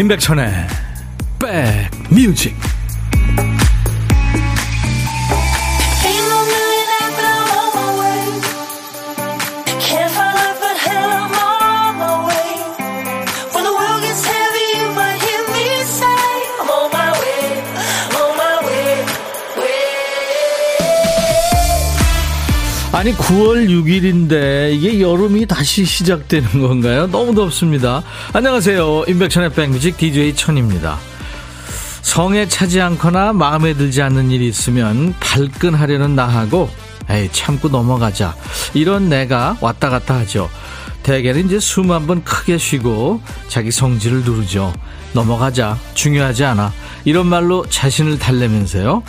임백천의 백뮤직 아니 9월 6일인데 이게 여름이 다시 시작되는 건가요? 너무 덥습니다. 안녕하세요. 임백천의 백뮤직 DJ 천입니다. 성에 차지 않거나 마음에 들지 않는 일이 있으면 발끈하려는 나하고 에이 참고 넘어가자 이런 내가 왔다 갔다 하죠. 대개는 이제 숨 한 번 크게 쉬고 자기 성질을 누르죠. 넘어가자 중요하지 않아 이런 말로 자신을 달래면서요.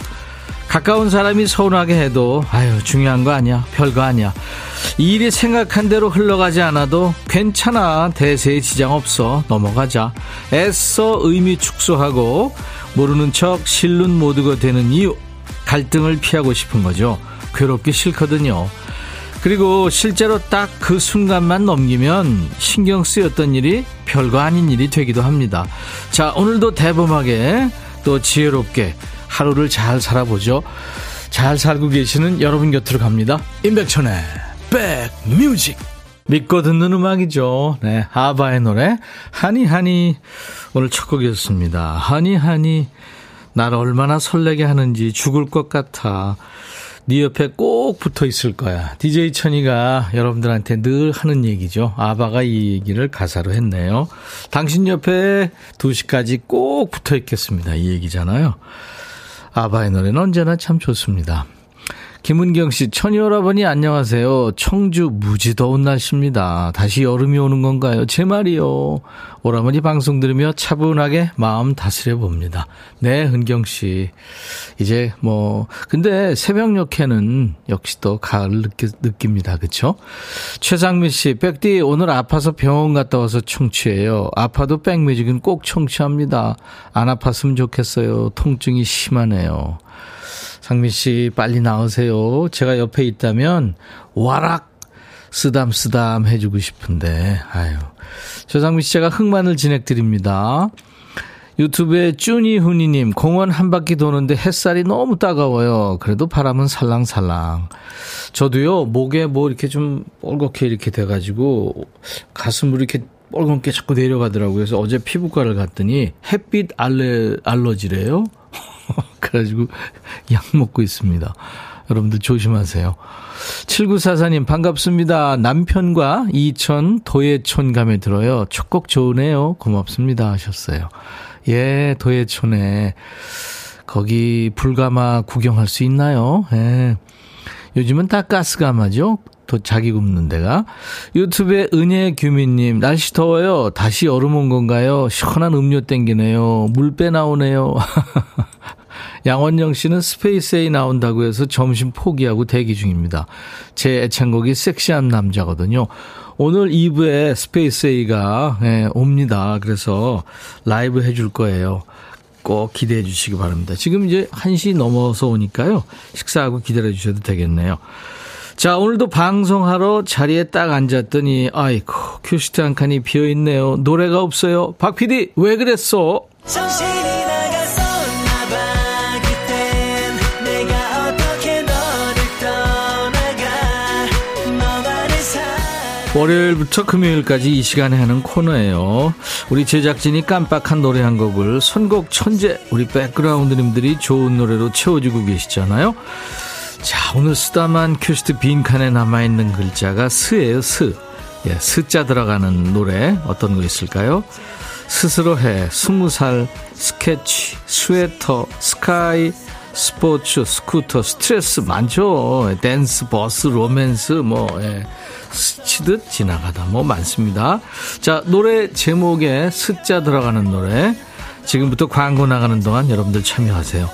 가까운 사람이 서운하게 해도 아유 중요한 거 아니야. 별거 아니야. 이 일이 생각한 대로 흘러가지 않아도 괜찮아. 대세에 지장 없어. 넘어가자. 애써 의미 축소하고 모르는 척 실눈 모두가 되는 이유 갈등을 피하고 싶은 거죠. 괴롭기 싫거든요. 그리고 실제로 딱 그 순간만 넘기면 신경 쓰였던 일이 별거 아닌 일이 되기도 합니다. 자 오늘도 대범하게 또 지혜롭게 하루를 잘 살아보죠. 잘 살고 계시는 여러분 곁으로 갑니다. 임백천의 백뮤직. 믿고 듣는 음악이죠. 네, 아바의 노래 하니 하니 오늘 첫 곡이었습니다. 하니 하니 나를 얼마나 설레게 하는지 죽을 것 같아. 네 옆에 꼭 붙어 있을 거야. DJ 천이가 여러분들한테 늘 하는 얘기죠. 아바가 이 얘기를 가사로 했네요. 당신 옆에 2시까지 꼭 붙어 있겠습니다. 이 얘기잖아요. 아바의 노래는 언제나 참 좋습니다. 김은경 씨, 천이 여러분이 안녕하세요. 청주 무지 더운 날씨입니다. 다시 여름이 오는 건가요? 제 말이요. 오라버니 방송 들으며 차분하게 마음 다스려 봅니다. 네, 은경 씨. 이제 뭐, 근데 새벽녘에는 역시 또 가을 느끼, 느낍니다. 그쵸? 최상민 씨, 백디 오늘 아파서 병원 갔다 와서 청취해요. 아파도 백뮤직은 꼭 청취합니다. 안 아팠으면 좋겠어요. 통증이 심하네요. 상민 씨, 빨리 나오세요. 제가 옆에 있다면, 와락! 쓰담쓰담 해주고 싶은데, 아유. 조상민 씨, 제가 흑마늘 진행드립니다. 유튜브에 쭈니훈이님, 공원 한 바퀴 도는데 햇살이 너무 따가워요. 그래도 바람은 살랑살랑. 저도요, 목에 뭐 이렇게 좀 뻘겋게 이렇게 돼가지고, 가슴으로 이렇게 뻘겋게 자꾸 내려가더라고요. 그래서 어제 피부과를 갔더니 햇빛 알레, 알러지래요. 그래가지고 약 먹고 있습니다. 여러분들 조심하세요. 7944님 반갑습니다. 남편과 이천 도예촌 감에 들어요. 첫곡 좋으네요. 고맙습니다 하셨어요. 예, 도예촌에 거기 불가마 구경할 수 있나요? 예. 요즘은 다 가스가마죠. 또 자기 굽는 데가. 유튜브에 은혜 규민님, 날씨 더워요. 다시 여름 온 건가요? 시원한 음료 땡기네요. 물배 나오네요. 양원영 씨는 스페이스 A 나온다고 해서 점심 포기하고 대기 중입니다. 제 애창곡이 섹시한 남자거든요. 오늘 2부에 스페이스 A가 예, 옵니다. 그래서 라이브 해줄 거예요. 꼭 기대해 주시기 바랍니다. 지금 이제 1시 넘어서 오니까요. 식사하고 기다려 주셔도 되겠네요. 자, 오늘도 방송하러 자리에 딱 앉았더니, 아이고, 큐시트 한 칸이 비어있네요. 노래가 없어요. 박 PD, 왜 그랬어? 월요일부터 금요일까지 이 시간에 하는 코너예요. 우리 제작진이 깜빡한 노래 한 곡을 선곡 천재 우리 백그라운드님들이 좋은 노래로 채워주고 계시잖아요. 자 오늘 쓰다만 큐스트 빈칸에 남아있는 글자가 스예요 스. 예, 스자 들어가는 노래 어떤 거 있을까요? 스스로 해, 스무 살, 스케치, 스웨터, 스카이, 스포츠, 스쿠터, 스트레스 많죠. 댄스, 버스, 로맨스, 뭐, 예. 스치듯 지나가다 뭐 많습니다. 자, 노래 제목에 스자 들어가는 노래. 지금부터 광고 나가는 동안 여러분들 참여하세요.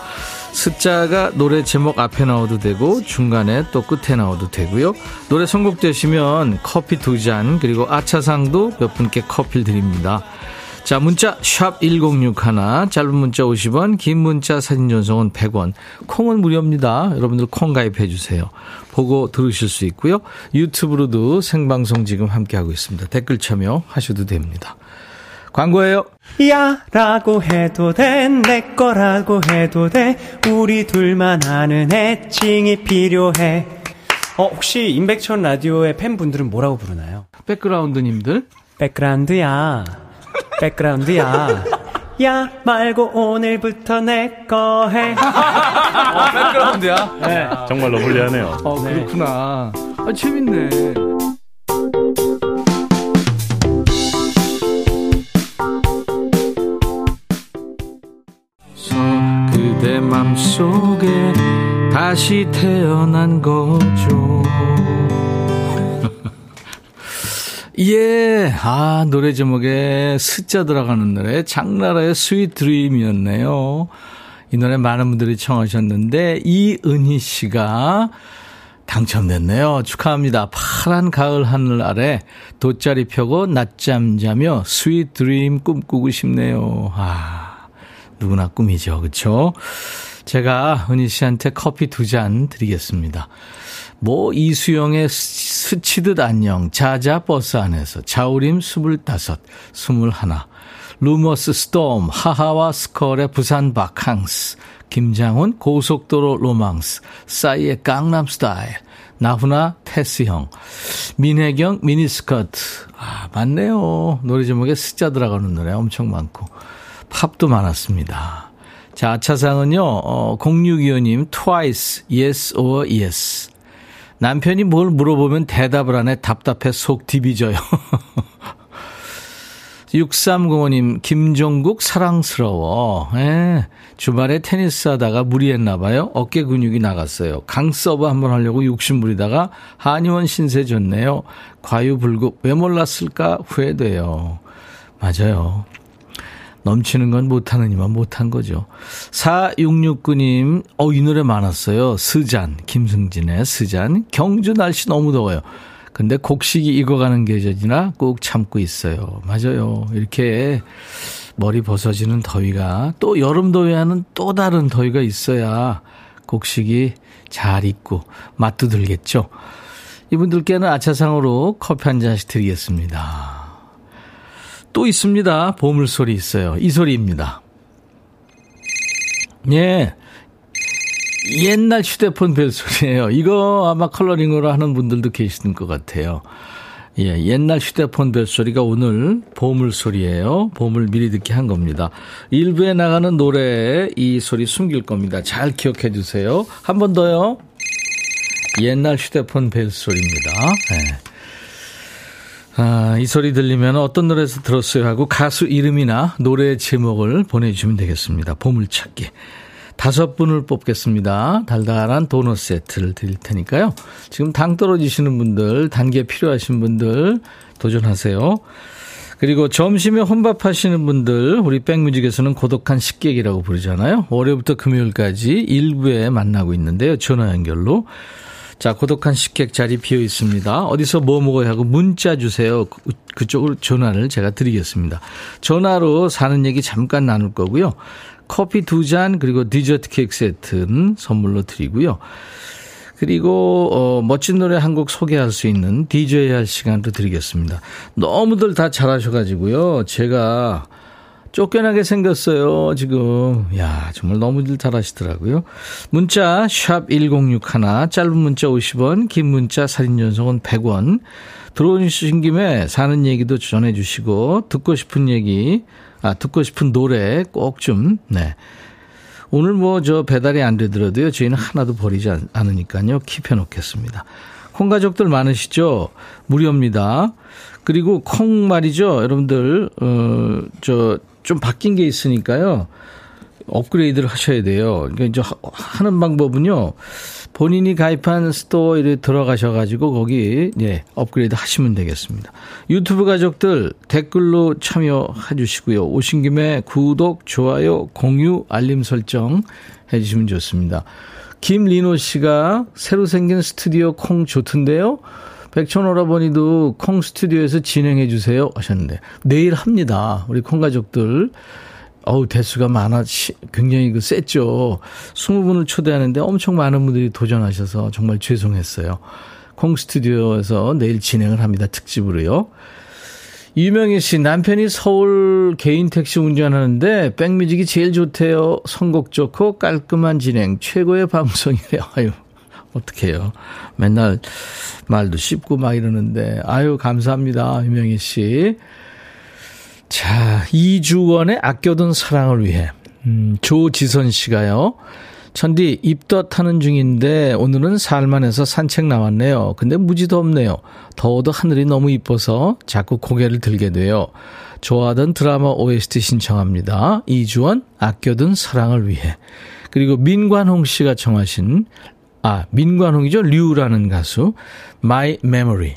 숫자가 노래 제목 앞에 나와도 되고 중간에 또 끝에 나와도 되고요. 노래 선곡되시면 커피 두 잔 그리고 아차상도 몇 분께 커피를 드립니다. 자, 문자 1061, 짧은 문자 50원, 긴 문자 사진 전송은 100원. 콩은 무료입니다. 여러분들 콩 가입해 주세요. 보고 들으실 수 있고요. 유튜브로도 생방송 지금 함께하고 있습니다. 댓글 참여하셔도 됩니다. 광고예요. 야 라고 해도 돼 내 거라고 해도 돼 우리 둘만 아는 애칭이 필요해 어 혹시 임백천 라디오의 팬분들은 뭐라고 부르나요? 백그라운드님들 백그라운드야 백그라운드야 야 말고 오늘부터 내 거 해. 어, 백그라운드야. 네. 정말로 불리하네요. 어, 그렇구나. 아, 재밌네. 그대 맘속에 다시 태어난 거죠. 예, 아, 노래 제목에 스자 들어가는 노래, 장나라의 Sweet Dream이었네요. 이 노래 많은 분들이 청하셨는데, 이은희 씨가 당첨됐네요. 축하합니다. 파란 가을 하늘 아래 돗자리 펴고 낮잠 자며 sweet dream 꿈꾸고 싶네요. 아, 누구나 꿈이죠. 그쵸? 제가 은희 씨한테 커피 두 잔 드리겠습니다. 뭐 이수영의 스치듯 안녕, 자자 버스 안에서, 자우림 스물다섯, 스물하나, 루머스 Storm, 하하와 스컬의 부산 바캉스, 김장훈 고속도로 로망스, 싸이의 강남 스타일, 나훈아 테스형, 민혜경 미니스커트. 아, 맞네요. 노래 제목에 스자 들어가는 노래 엄청 많고, 팝도 많았습니다. 자, 차상은요, 어, 0625님, twice, yes or yes. 남편이 뭘 물어보면 대답을 안 해 답답해 속 디비져요. 6305님, 김종국 사랑스러워. 예, 주말에 테니스 하다가 무리했나 봐요. 어깨 근육이 나갔어요. 강 서브 한번 하려고 욕심 부리다가 한의원 신세 졌네요. 과유불급 왜 몰랐을까 후회돼요. 맞아요. 넘치는 건 못하는 이만 못한 거죠. 4669님, 어, 이 노래 많았어요. 스잔, 김승진의 스잔. 경주 날씨 너무 더워요. 근데 곡식이 익어가는 계절이나 꼭 참고 있어요. 맞아요. 이렇게 머리 벗어지는 더위가 또 여름 더위와는 또 다른 더위가 있어야 곡식이 잘 익고 맛도 들겠죠. 이분들께는 아차상으로 커피 한 잔씩 드리겠습니다. 또 있습니다. 보물소리 있어요. 이 소리입니다. 예. 옛날 휴대폰 벨소리예요. 이거 아마 컬러링으로 하는 분들도 계시는 것 같아요. 예, 옛날 휴대폰 벨소리가 오늘 보물소리예요. 보물 미리 듣게 한 겁니다. 일부에 나가는 노래에 이 소리 숨길 겁니다. 잘 기억해 주세요. 한 번 더요. 옛날 휴대폰 벨소리입니다. 네. 아, 이 소리 들리면 어떤 노래에서 들었어요 하고 가수 이름이나 노래 제목을 보내주시면 되겠습니다. 보물찾기. 다섯 분을 뽑겠습니다. 달달한 도넛 세트를 드릴 테니까요. 지금 당 떨어지시는 분들, 단계 필요하신 분들 도전하세요. 그리고 점심에 혼밥 하시는 분들, 우리 백뮤직에서는 고독한 식객이라고 부르잖아요. 월요일부터 금요일까지 일부에 만나고 있는데요. 전화 연결로. 자, 고독한 식객 자리 비어 있습니다. 어디서 뭐 먹어야 하고 문자 주세요. 그, 그쪽으로 전화를 제가 드리겠습니다. 전화로 사는 얘기 잠깐 나눌 거고요. 커피 두 잔 그리고 디저트 케이크 세트는 선물로 드리고요. 그리고 어, 멋진 노래 한 곡 소개할 수 있는 DJ 할 시간도 드리겠습니다. 너무들 다 잘하셔가지고요. 제가 쫓겨나게 생겼어요, 지금. 야, 정말 너무들 잘하시더라고요. 문자, 샵 1061, 짧은 문자 50원, 긴 문자 사진 전송은 100원. 들어오신 김에 사는 얘기도 전해 주시고, 듣고 싶은 얘기, 아, 듣고 싶은 노래 꼭 좀, 네. 오늘 뭐 저 배달이 안 되더라도요, 저희는 하나도 버리지 않으니까요, 킵해 놓겠습니다. 콩 가족들 많으시죠? 무료입니다. 그리고 콩 말이죠, 여러분들, 어, 저, 좀 바뀐 게 있으니까요. 업그레이드를 하셔야 돼요. 그러니까 이제 하는 방법은요. 본인이 가입한 스토어에 들어가셔 가지고 거기 예, 업그레이드 하시면 되겠습니다. 유튜브 가족들 댓글로 참여해 주시고요. 오신 김에 구독, 좋아요, 공유, 알림 설정 해 주시면 좋습니다. 김리노 씨가 새로 생긴 스튜디오 콩 좋던데요. 백천 오라버니도 콩 스튜디오에서 진행해 주세요 하셨는데 내일 합니다. 우리 콩 가족들 어우 대수가 많아 굉장히 그 셌죠. 20분을 초대하는데 엄청 많은 분들이 도전하셔서 정말 죄송했어요. 콩 스튜디오에서 내일 진행을 합니다. 특집으로요. 유명희 씨, 남편이 서울 개인 택시 운전하는데 백뮤직이 제일 좋대요. 선곡 좋고 깔끔한 진행, 최고의 방송이래요. 아유, 어떡해요. 맨날 말도 씹고 막 이러는데. 아유, 감사합니다. 유명희 씨. 자, 이주원의 아껴둔 사랑을 위해. 음, 조지선 씨가요. 천디 입덧 하는 중인데 오늘은 살만해서 산책 나왔네요. 근데 무지도 없네요. 더워도 하늘이 너무 이뻐서 자꾸 고개를 들게 돼요. 좋아하던 드라마 OST 신청합니다. 이주원 아껴둔 사랑을 위해. 그리고 민관홍 씨가 청하신 아 민관홍이죠 류라는 가수 My Memory.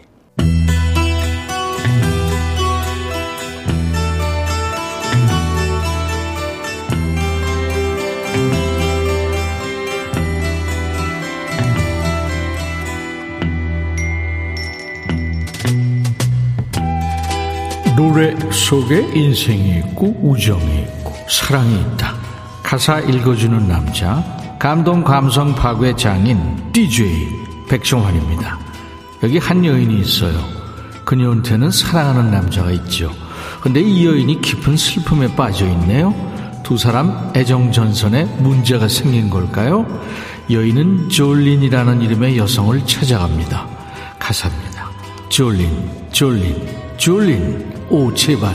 노래 속에 인생이 있고 우정이 있고 사랑이 있다. 가사 읽어주는 남자 감동 감성 파괴 장인 DJ 백종환입니다. 여기 한 여인이 있어요. 그녀한테는 사랑하는 남자가 있죠. 근데 이 여인이 깊은 슬픔에 빠져 있네요. 두 사람 애정 전선에 문제가 생긴 걸까요? 여인은 졸린이라는 이름의 여성을 찾아갑니다. 가사입니다. 졸린, 졸린, 졸린. 오 제발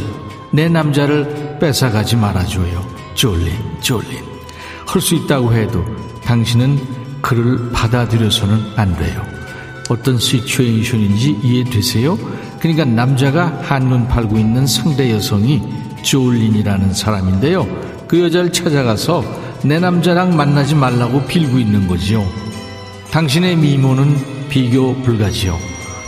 내 남자를 뺏어가지 말아줘요. 졸린 졸린 할 수 있다고 해도 당신은 그를 받아들여서는 안 돼요. 어떤 시츄에이션인지 이해되세요? 그러니까 남자가 한눈 팔고 있는 상대 여성이 졸린이라는 사람인데요. 그 여자를 찾아가서 내 남자랑 만나지 말라고 빌고 있는 거지요. 당신의 미모는 비교 불가지요.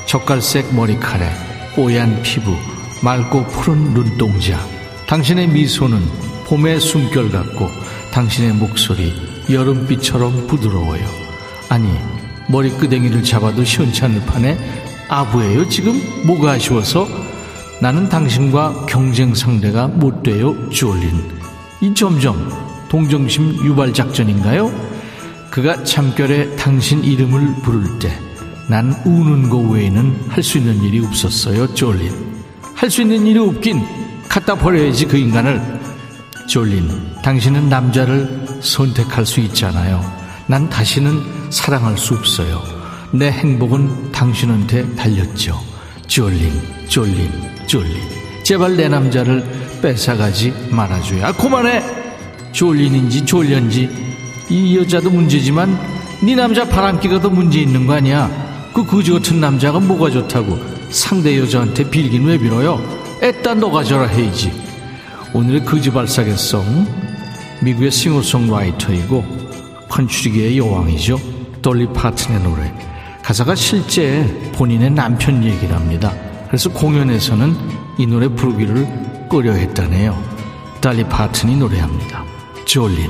젓갈색 머리카락, 뽀얀 피부, 맑고 푸른 눈동자. 당신의 미소는 봄의 숨결 같고 당신의 목소리 여름빛처럼 부드러워요. 아니 머리끄댕이를 잡아도 시원찮을 판에 아부예요 지금? 뭐가 아쉬워서? 나는 당신과 경쟁 상대가 못 돼요 졸린. 이 점점 동정심 유발 작전인가요? 그가 참결에 당신 이름을 부를 때 난 우는 거 외에는 할 수 있는 일이 없었어요 졸린. 할 수 있는 일이 없긴 갖다 버려야지 그 인간을 졸린 당신은 남자를 선택할 수 있잖아요. 난 다시는 사랑할 수 없어요. 내 행복은 당신한테 달렸죠. 졸린 졸린 졸린. 제발 내 남자를 뺏어가지 말아줘요. 아 그만해! 졸린인지 졸련지 이 여자도 문제지만 네 남자 바람기가 더 문제 있는 거 아니야? 그 거지 같은 남자가 뭐가 좋다고 상대 여자한테 빌긴 왜 빌어요? 애따 너가 저라 해야지. 오늘의 거지발사계성 미국의 싱어송라이터이고 펀추리계의 여왕이죠. 돌리 파튼의 노래. 가사가 실제 본인의 남편 얘기를 합니다. 그래서 공연에서는 이 노래 부르기를 꺼려 했다네요. 달리 파튼이 노래합니다. 졸린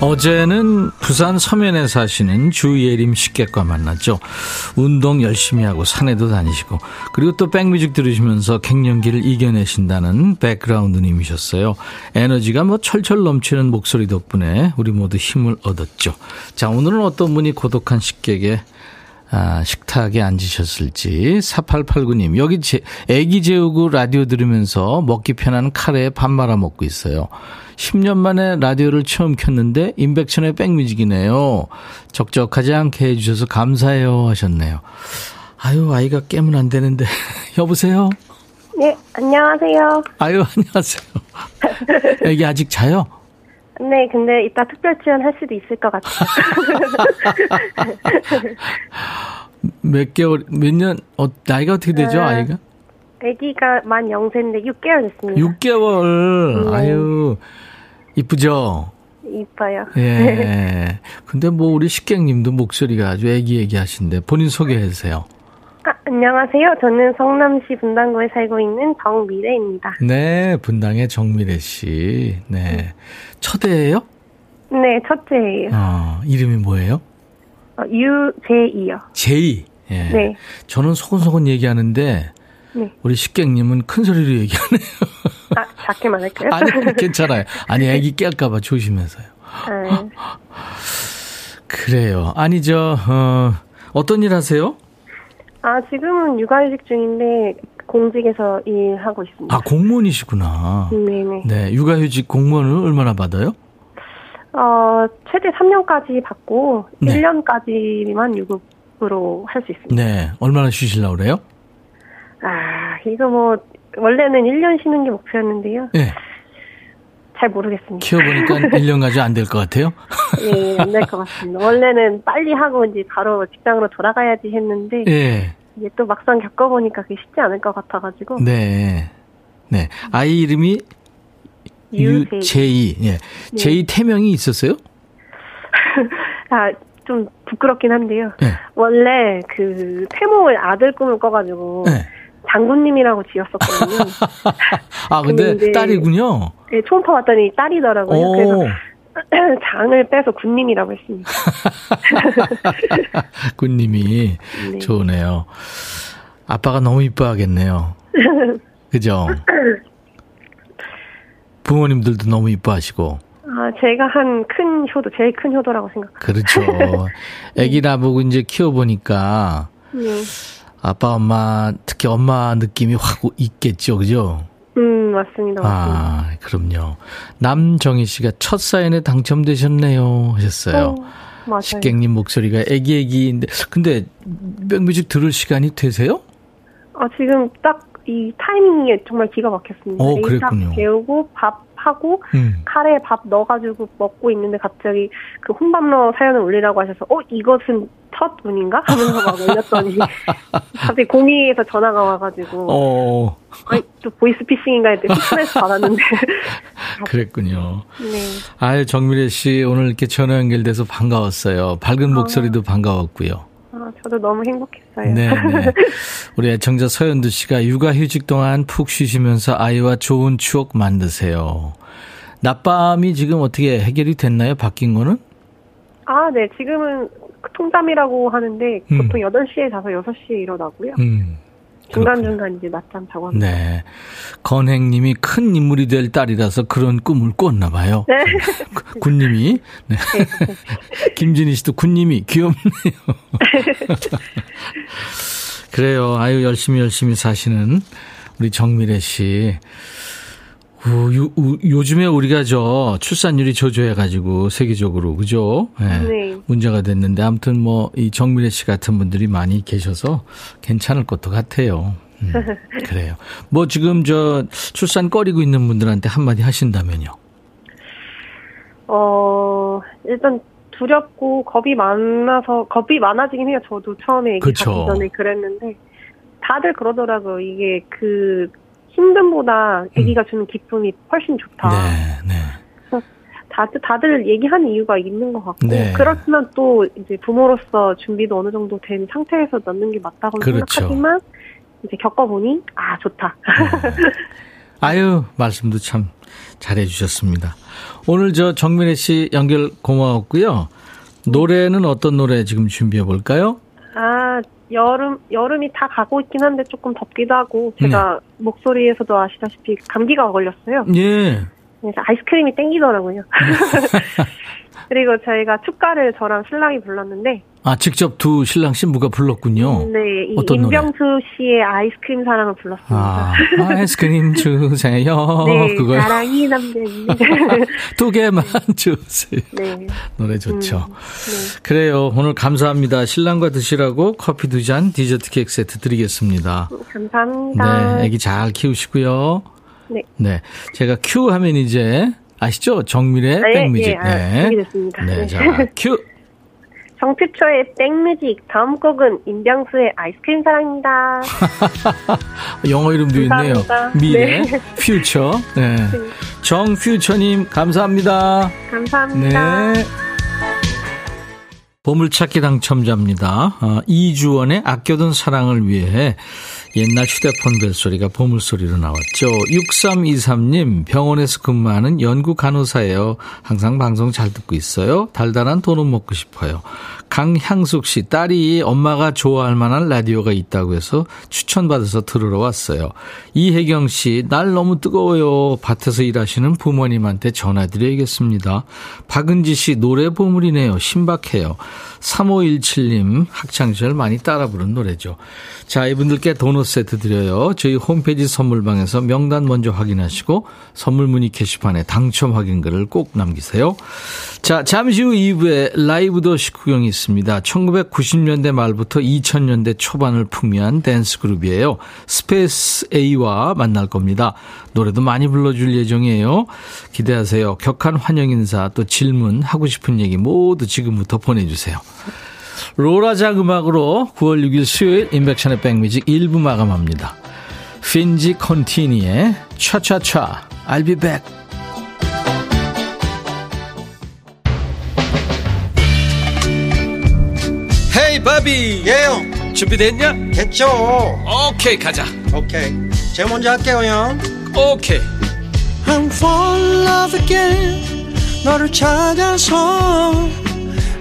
어제는 부산 서면에 사시는 주예림 식객과 만났죠. 운동 열심히 하고 산에도 다니시고 그리고 또 백뮤직 들으시면서 갱년기를 이겨내신다는 백그라운드님이셨어요. 에너지가 뭐 철철 넘치는 목소리 덕분에 우리 모두 힘을 얻었죠. 자 오늘은 어떤 분이 고독한 식객에 아, 식탁에 앉으셨을지 4889님 여기 제, 애기 재우고 라디오 들으면서 먹기 편한 카레에 밥 말아 먹고 있어요. 10년 만에 라디오를 처음 켰는데 임백천의 백뮤직이네요. 적적하지 않게 해주셔서 감사해요 하셨네요. 아유 아이가 깨면 안 되는데 여보세요. 네 안녕하세요. 아유 안녕하세요. 애기 아직 자요? 네, 근데 이따 특별 출연할 수도 있을 것 같아요. 몇 개월, 몇 년, 어, 나이가 어떻게 되죠, 아, 아이가? 아기가 만 0세인데 6개월 됐습니다. 6개월, 네. 아유, 이쁘죠? 이뻐요. 예. 근데 뭐 우리 식객님도 목소리가 아주 애기애기 하신데 본인 소개해 주세요. 아, 안녕하세요. 저는 성남시 분당구에 살고 있는 정미래입니다. 네, 분당의 정미래 씨. 네. 첫애예요? 네, 첫째예요. 어, 이름이 뭐예요? 어, 유제이요. 제이. 예. 네. 저는 소곤소곤 얘기하는데 네. 우리 식객님은 큰 소리로 얘기하네요. 아, 작게 말할까요? 아니, 괜찮아요. 아니, 애기 깰까봐 조심해서요. 네. 그래요. 아니, 저, 어, 어떤 일 하세요? 아, 지금은 육아휴직 중인데 공직에서 일하고 있습니다. 아, 공무원이시구나. 네네. 네, 육아휴직 공무원을 얼마나 받아요? 어, 최대 3년까지 받고 네. 1년까지만 유급으로 할 수 있습니다. 네, 얼마나 쉬시려고 그래요? 아, 이거 뭐 원래는 1년 쉬는 게 목표였는데요. 네, 잘 모르겠습니다. 키워보니까 1년 가지 안 될 것 같아요? 예, 안 될 것 같습니다. 원래는 빨리 하고 이제 바로 직장으로 돌아가야지 했는데 예. 이제 또 막상 겪어보니까 그게 쉽지 않을 것 같아가지고 네. 네. 아이 이름이 유제이. 유제이. 예. 네. 제이 태명이 있었어요? 아, 좀 부끄럽긴 한데요. 네. 원래 그 태몽을 아들 꿈을 꿔가지고 네. 장군님이라고 지었었거든요. 아, 근데 근데 딸이군요. 네, 초음파 왔더니 딸이더라고요. 오. 그래서 장을 빼서 군님이라고 했습니다. 군님이 네. 좋으네요. 아빠가 너무 이뻐하겠네요. 그죠? 부모님들도 너무 이뻐하시고. 아, 제가 한 큰 효도, 제일 큰 효도라고 생각합니다. 그렇죠. 애기 나보고 이제 키워보니까 네. 아빠, 엄마, 특히 엄마 느낌이 확 있겠죠. 그죠? 음, 맞습니다. 맞습니다. 아, 그럼요. 남정희 씨가 첫 사연에 당첨되셨네요. 하셨어요. 어, 맞아요. 식객님 목소리가 애기애기인데, 근데 뿅뮤직 들을 시간이 되세요? 아, 지금 딱 이 타이밍이 정말 기가 막혔습니다. 어, 그랬군요. 딱 재우고 밥 하고 음. 카레에 밥 넣어가지고 먹고 있는데 갑자기 그 혼밥러 사연을 올리라고 하셔서 어 이것은 첫 운인가 하면서 막 올렸더니 갑자기 공의에서 전화가 와가지고 어, 아니 또 보이스피싱인가 했더니 스트레스 받았는데 그랬군요. 네 아유, 정미래 씨, 오늘 이렇게 전화 연결돼서 반가웠어요. 밝은 목소리도 반가웠고요. 아, 저도 너무 행복했어요. 네, 네. 우리 애청자 서현두 씨가 육아휴직 동안 푹 쉬시면서 아이와 좋은 추억 만드세요. 낮밤이 지금 어떻게 해결이 됐나요? 바뀐 거는? 아, 네 지금은 통잠이라고 하는데 음. 보통 8시에 자서 6시에 일어나고요. 음. 중간중간 이제 낮잠 자고 합니다. 네. 건행님이 큰 인물이 될 딸이라서 그런 꿈을 꿨나 봐요. 네. 군님이. 네. 김진희 씨도 군님이 귀엽네요. 그래요. 아유, 열심히 열심히 사시는 우리 정미래 씨. 우, 유- 우, 요즘에 우리가 저 출산율이 저조해가지고 세계적으로 그죠? 네. 네. 문제가 됐는데 아무튼 뭐 이 정미래 씨 같은 분들이 많이 계셔서 괜찮을 것도 같아요. 음, 그래요. 뭐 지금 저 출산 꺼리고 있는 분들한테 한마디 하신다면요. 어, 일단 두렵고 겁이 많아서, 겁이 많아지긴 해요. 저도 처음에 그쵸. 가기 전에 그랬는데, 다들 그러더라고요. 이게 그, 힘듦보다 아기가 주는 기쁨이 훨씬 좋다. 네, 네. 다들, 다들 얘기하는 이유가 있는 것 같고, 네. 그렇지만 또 이제 부모로서 준비도 어느 정도 된 상태에서 넣는 게 맞다고 그렇죠. 생각하지만, 이제 겪어보니, 아, 좋다. 아유, 말씀도 참 잘해주셨습니다. 오늘 저 정민혜 씨 연결 고마웠고요. 노래는 어떤 노래 지금 준비해 볼까요? 아, 여름, 여름이 다 가고 있긴 한데 조금 덥기도 하고, 제가 네. 목소리에서도 아시다시피 감기가 걸렸어요. 예. 그래서 아이스크림이 땡기더라고요. 그리고 저희가 축가를 저랑 신랑이 불렀는데, 아, 직접 두 신랑 신부가 불렀군요. 네, 이 어떤 노래? 임병수 씨의 아이스크림 사랑을 불렀습니다. 아, 아이스크림 주세요. 네, 그거요. 사랑이 남는. 두 개만 주세요. 네. 노래 좋죠. 음, 네. 그래요. 오늘 감사합니다. 신랑과 드시라고 커피 두 잔 디저트 케이크 세트 드리겠습니다. 감사합니다. 네, 아기 잘 키우시고요. 네. 네. 제가 큐 하면 이제 아시죠? 정밀의 네, 백뮤직. 예, 아, 준비됐습니다. 네. 네. 자, 큐. 정퓨초의 백뮤직 다음 곡은 임병수의 아이스크림 사랑입니다. 영어 이름도 있네요. 감사합니다. 미래, 네. 퓨처. 네. 정퓨처님, 감사합니다. 감사합니다. 네. 보물찾기 당첨자입니다. 어, 이주원의 아껴둔 사랑을 위해 옛날 휴대폰 벨소리가 보물소리로 나왔죠. 6323님, 병원에서 근무하는 연구 간호사예요. 항상 방송 잘 듣고 있어요. 달달한 돈은 먹고 싶어요. 강향숙 씨, 딸이 엄마가 좋아할 만한 라디오가 있다고 해서 추천받아서 들으러 왔어요. 이혜경 씨, 날 너무 뜨거워요. 밭에서 일하시는 부모님한테 전화드려야겠습니다. 박은지 씨, 노래 보물이네요. 신박해요. 3517님, 학창시절 많이 따라 부른 노래죠. 자, 이분들께 도넛 세트 드려요. 저희 홈페이지 선물방에서 명단 먼저 확인하시고 선물 문의 게시판에 당첨 확인글을 꼭 남기세요. 자, 잠시 후 2부에 라이브도 식후경이 있습니다. 1990년대 말부터 2000년대 초반을 풍미한 댄스 그룹이에요. 스페이스 A와 만날 겁니다. 노래도 많이 불러줄 예정이에요. 기대하세요. 격한 환영 인사 또 질문 하고 싶은 얘기 모두 지금부터 보내주세요. 로라작 음악으로 9월 6일 수요일 임백천의 백뮤직 1부 마감합니다. Finzy Kontini의 차차차. I'll be back. 헤이 바비. 예영. 준비됐냐? 됐죠. 오케이 가자. 오케이. 제가 먼저 할게요 형. 오케이. I'm fall in love again. 너를 찾아서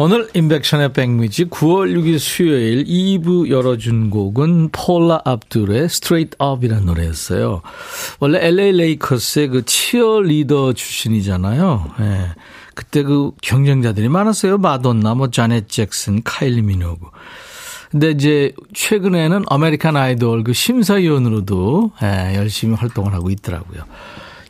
오늘 인백션의 백뮤직 9월 6일 수요일 2부 열어준 곡은 폴라 압둘의 Straight Up이라는 노래였어요. 원래 LA 레이커스의 그 치어 리더 출신이잖아요. 예. 그때 그 경쟁자들이 많았어요. 마돈나, 뭐 자넷 잭슨, 카일리 미노그. 근데 이제 최근에는 아메리칸 아이돌 그 심사위원으로도 예, 열심히 활동을 하고 있더라고요.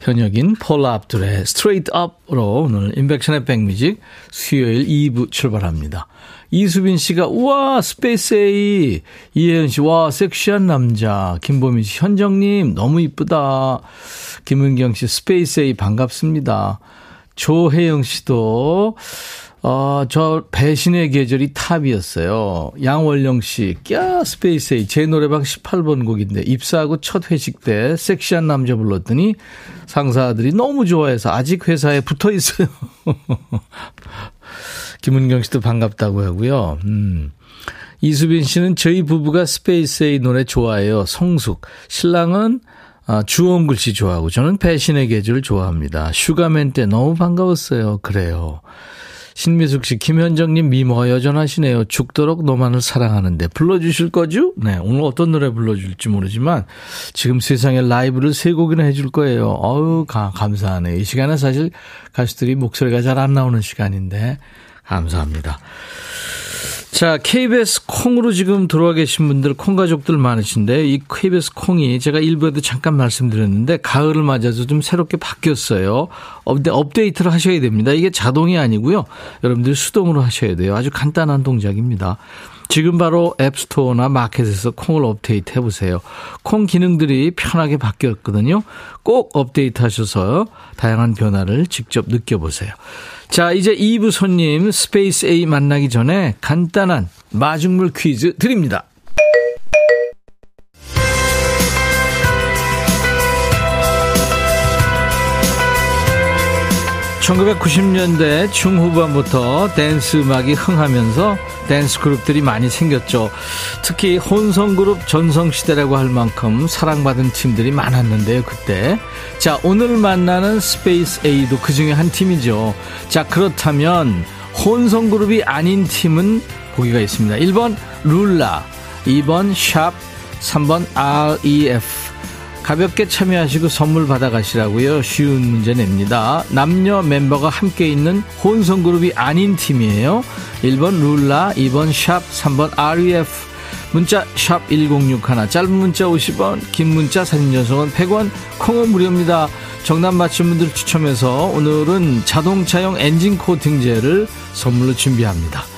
현역인 폴라 압둘의 Straight Up으로 오늘 임백천의 백뮤직 수요일 2부 출발합니다. 이수빈 씨가 우와 스페이스 A 이혜연 씨 와 섹시한 남자 김보민 씨 현정님 너무 이쁘다 김은경 씨 스페이스 A 반갑습니다. 조혜영 씨도 어, 저 배신의 계절이 탑이었어요. 양월령 씨, 꺄 스페이스 A 제 노래방 18번 곡인데 입사하고 첫 회식 때 섹시한 남자 불렀더니 상사들이 너무 좋아해서 아직 회사에 붙어 있어요. 김은경 씨도 반갑다고 하고요. 음. 이수빈 씨는 저희 부부가 스페이스 A 노래 좋아해요. 성숙. 신랑은 아, 주원글 씨 좋아하고 저는 배신의 계절 좋아합니다. 슈가맨 때 너무 반가웠어요. 그래요. 신미숙 씨, 김현정님 미모가 여전하시네요. 죽도록 너만을 사랑하는데 불러주실 거죠? 네, 오늘 어떤 노래 불러줄지 모르지만 지금 세상에 라이브를 세 곡이나 해줄 거예요. 어우, 가, 감사하네요. 이 시간에 사실 가수들이 목소리가 잘 안 나오는 시간인데 감사합니다. 자, KBS 콩으로 지금 들어와 계신 분들, 콩 가족들 많으신데, 이 KBS 콩이 제가 일부에도 잠깐 말씀드렸는데, 가을을 맞아서 좀 새롭게 바뀌었어요. 업데, 업데이트를 하셔야 됩니다. 이게 자동이 아니고요. 여러분들 수동으로 하셔야 돼요. 아주 간단한 동작입니다. 지금 바로 앱스토어나 마켓에서 콩을 업데이트 해보세요. 콩 기능들이 편하게 바뀌었거든요. 꼭 업데이트 하셔서 다양한 변화를 직접 느껴보세요. 자, 이제 2부 손님 스페이스 A 만나기 전에 간단한 마중물 퀴즈 드립니다. 1990년대 중후반부터 댄스 음악이 흥하면서 댄스 그룹들이 많이 생겼죠. 특히 혼성 그룹 전성 시대라고 할 만큼 사랑받은 팀들이 많았는데요, 그때. 자, 오늘 만나는 스페이스 A도 그 중에 한 팀이죠. 자, 그렇다면 혼성 그룹이 아닌 팀은 보기가 있습니다. 1번 룰라, 2번 샵, 3번 REF. 가볍게 참여하시고 선물 받아가시라고요. 쉬운 문제 냅니다. 남녀 멤버가 함께 있는 혼성그룹이 아닌 팀이에요. 1번 룰라, 2번 샵, 3번 REF. 문자 샵 1061, 짧은 문자 50원, 긴 문자 사진 전송은 100원, 콩은 무료입니다. 정답 맞힌 분들 추첨해서 오늘은 자동차용 엔진 코팅제를 선물로 준비합니다.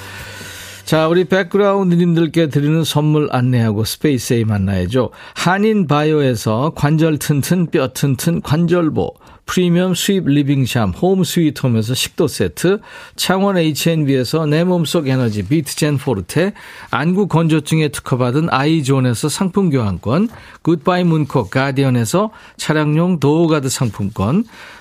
자, 우리 백그라운드님들께 드리는 선물 안내하고 스페이스 A 만나야죠. 한인 바이오에서 관절 튼튼 뼈 튼튼 관절보 프리미엄 수입 리빙샵 홈 스위트홈에서 식도 세트, 창원 H&B에서 내 몸속 에너지 비트젠 포르테, 안구 건조증에 특허받은 아이존에서 상품 교환권, 굿바이 문콕 가디언에서 차량용 도어가드 상품권,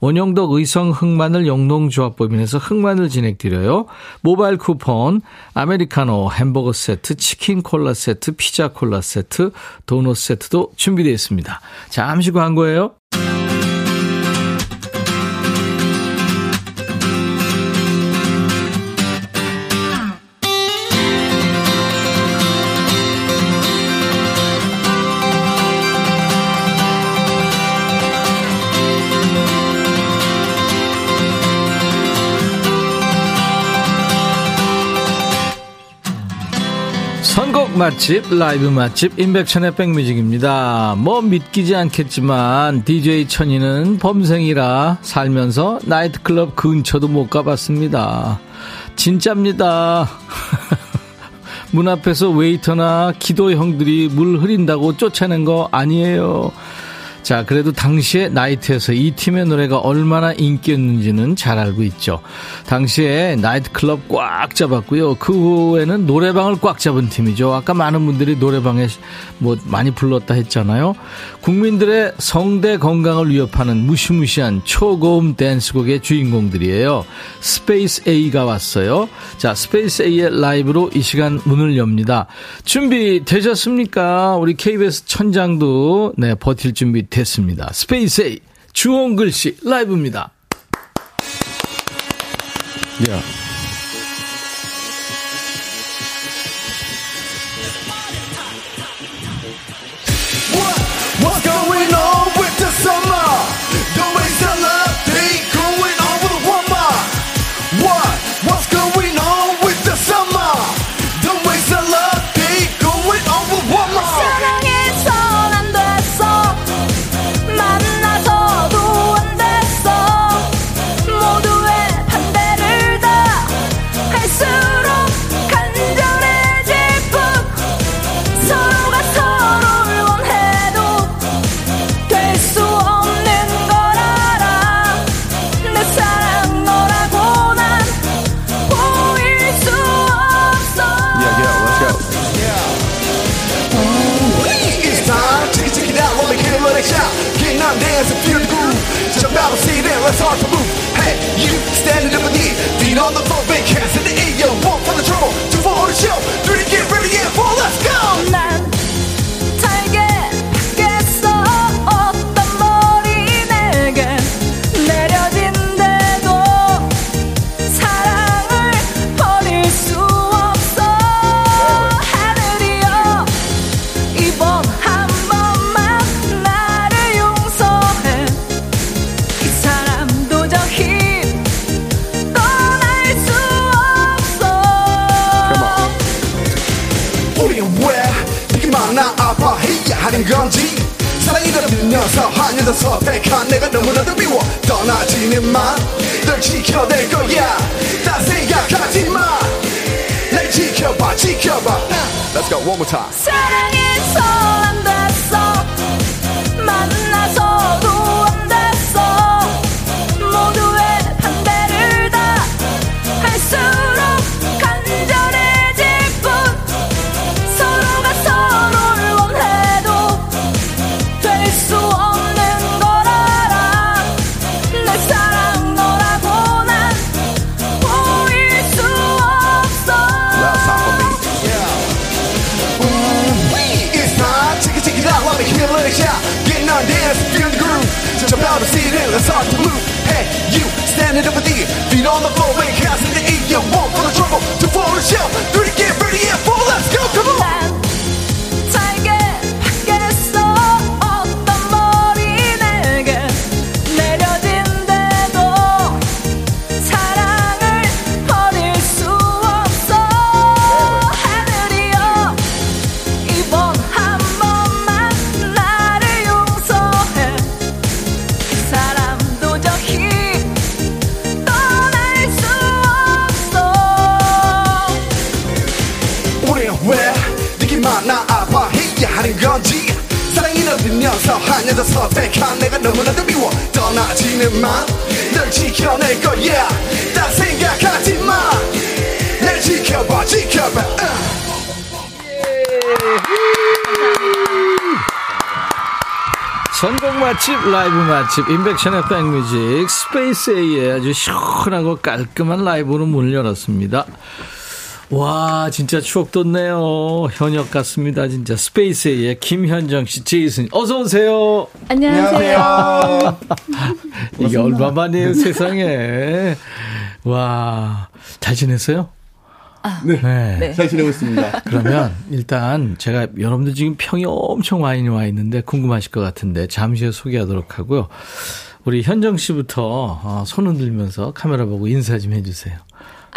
원영덕 의성 흑마늘 영농조합법인에서 흑마늘 진액 드려요. 모바일 쿠폰, 아메리카노 햄버거 세트, 치킨 콜라 세트, 피자 콜라 세트, 도넛 세트도 준비되어 있습니다. 잠시 광고예요. 맛집, 라이브 맛집, 임백천의 백뮤직입니다. 뭐 믿기지 않겠지만, DJ 천이는 범생이라 살면서 나이트클럽 근처도 못 가봤습니다. 진짜입니다. 문 앞에서 웨이터나 기도 형들이 물 흐린다고 쫓아낸 거 아니에요. 자, 그래도 당시에 나이트에서 이 팀의 노래가 얼마나 인기였는지는 잘 알고 있죠. 당시에 나이트클럽 꽉 잡았고요. 그 후에는 노래방을 꽉 잡은 팀이죠. 아까 많은 분들이 노래방에 뭐 많이 불렀다 했잖아요. 국민들의 성대 건강을 위협하는 무시무시한 초고음 댄스곡의 주인공들이에요. 스페이스 A가 왔어요. 자, 스페이스 A의 라이브로 이 시간 문을 엽니다. 준비 되셨습니까? 우리 KBS 천장도 네, 버틸 준비 됐습니다. 스페이스 A 주홍글씨 라이브입니다. Yeah. One more time. 떠나지는 마 널 지켜낼 거야 딴 생각하지 마 날 지켜봐 지켜봐. 선곡 맛집, 라이브 맛집, 임백천의 백뮤직, 스페이스 A의 아주 시원하고 깔끔한 라이브로 문을 열었습니다. 와, 진짜 추억 돋네요. 현역 같습니다, 진짜. 스페이스 A의 김현정 씨, 제이슨, 어서오세요. 안녕하세요. 이게 얼마만이에요, 세상에. 와, 잘 지냈어요? 네. 네. 잘 지내고 있습니다 그러면 일단 제가 여러분들 지금 평이 엄청 많이 와 있는데 궁금하실 것 같은데 잠시 후에 소개하도록 하고요. 우리 현정 씨부터 어, 손 흔들면서 카메라 보고 인사 좀 해주세요.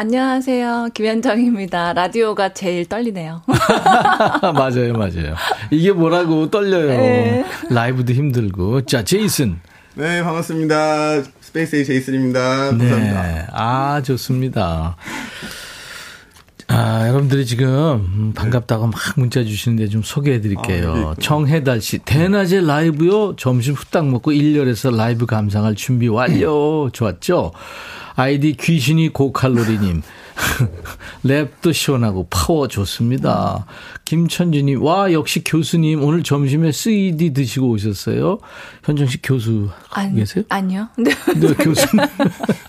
안녕하세요. 김현정입니다. 라디오가 제일 떨리네요. 맞아요, 맞아요. 이게 뭐라고 떨려요. 네. 라이브도 힘들고. 자, 제이슨. 네 반갑습니다 스페이스 A 제이슨입니다 감사합니다 네. 아, 좋습니다. 아, 여러분들이 지금 음, 반갑다고 막 문자 주시는데 좀 소개해 드릴게요. 정혜달 씨, 대낮에 라이브요. 점심 후딱 먹고 1열에서 라이브 감상할 준비 완료. 좋았죠? 아이디 귀신이 고칼로리님. 랩도 시원하고 파워 좋습니다. 김천주님, 와, 역시 교수님, 오늘 점심에 CD 드시고 오셨어요? 현정 씨 교수 하고 계세요? 아니요. 네. 네, 교수님.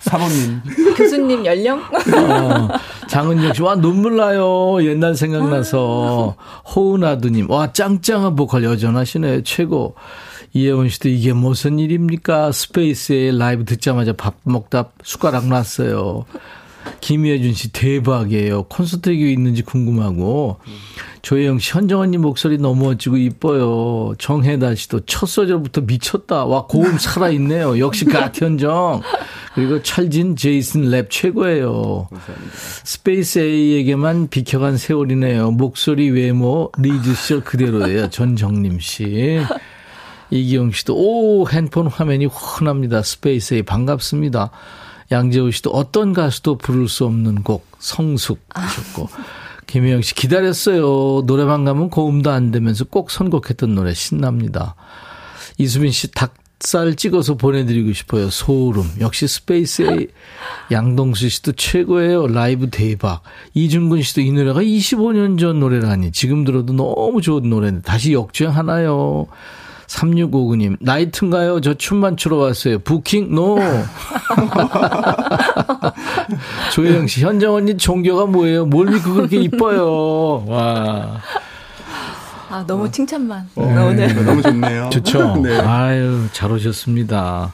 사모님 교수님 연령? 어, 장은정 씨, 와, 눈물 나요. 옛날 생각나서. 호은아드님, 와, 짱짱한 보컬 여전하시네. 최고. 이혜원 씨도 이게 무슨 일입니까? 스페이스에 라이브 듣자마자 밥 먹다 숟가락 놨어요. 김혜준 씨 대박이에요. 콘서트 에 있는지 궁금하고. 조혜영 씨, 현정 언니 목소리 너무 멋지고 이뻐요. 정혜달 씨도 첫 소절부터 미쳤다. 와, 고음 살아있네요. 역시 갓현정. 그리고 찰진 제이슨 랩 최고예요. 스페이스 A에게만 비켜간 세월이네요. 목소리, 외모, 리즈 시절 그대로예요. 전정림 씨. 이기영 씨도 오 핸폰 화면이 훤합니다. 스페이스 A 반갑습니다. 양재호 씨도 어떤 가수도 부를 수 없는 곡 선곡 하셨고 김혜영 씨 기다렸어요. 노래방 가면 고음도 안 되면서 꼭 선곡했던 노래 신납니다. 이수빈 씨 닭살 찍어서 보내드리고 싶어요. 소름. 역시 스페이스 A 양동수 씨도 최고예요. 라이브 대박. 이준근 씨도 이 노래가 25년 전 노래라니 지금 들어도 너무 좋은 노래인데 다시 역주행하나요? 3659님, 나이트인가요? 저 춤만 추러 왔어요. 부킹? No! 조혜영 씨, 현정 언니 종교가 뭐예요? 뭘 믿고 그렇게 이뻐요? 와. 아, 너무 칭찬만. 네. 오늘. 너무 좋네요 좋죠? 네. 아유, 잘 오셨습니다.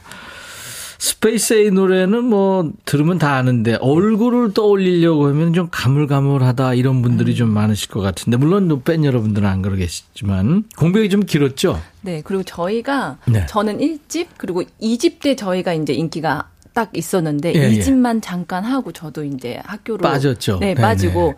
스페이스 A 노래는 뭐 들으면 다 아는데 얼굴을 떠올리려고 하면 좀 가물가물하다 이런 분들이 좀 많으실 것 같은데 물론 팬 여러분들은 안 그러겠지만 공백이 좀 길었죠? 네, 그리고 저희가 네. 저는 1집 그리고 2집 때 저희가 이제 인기가 딱 있었는데 예, 이 예. 2집만 잠깐 하고 저도 이제 학교로 빠졌죠. 네, 네네. 빠지고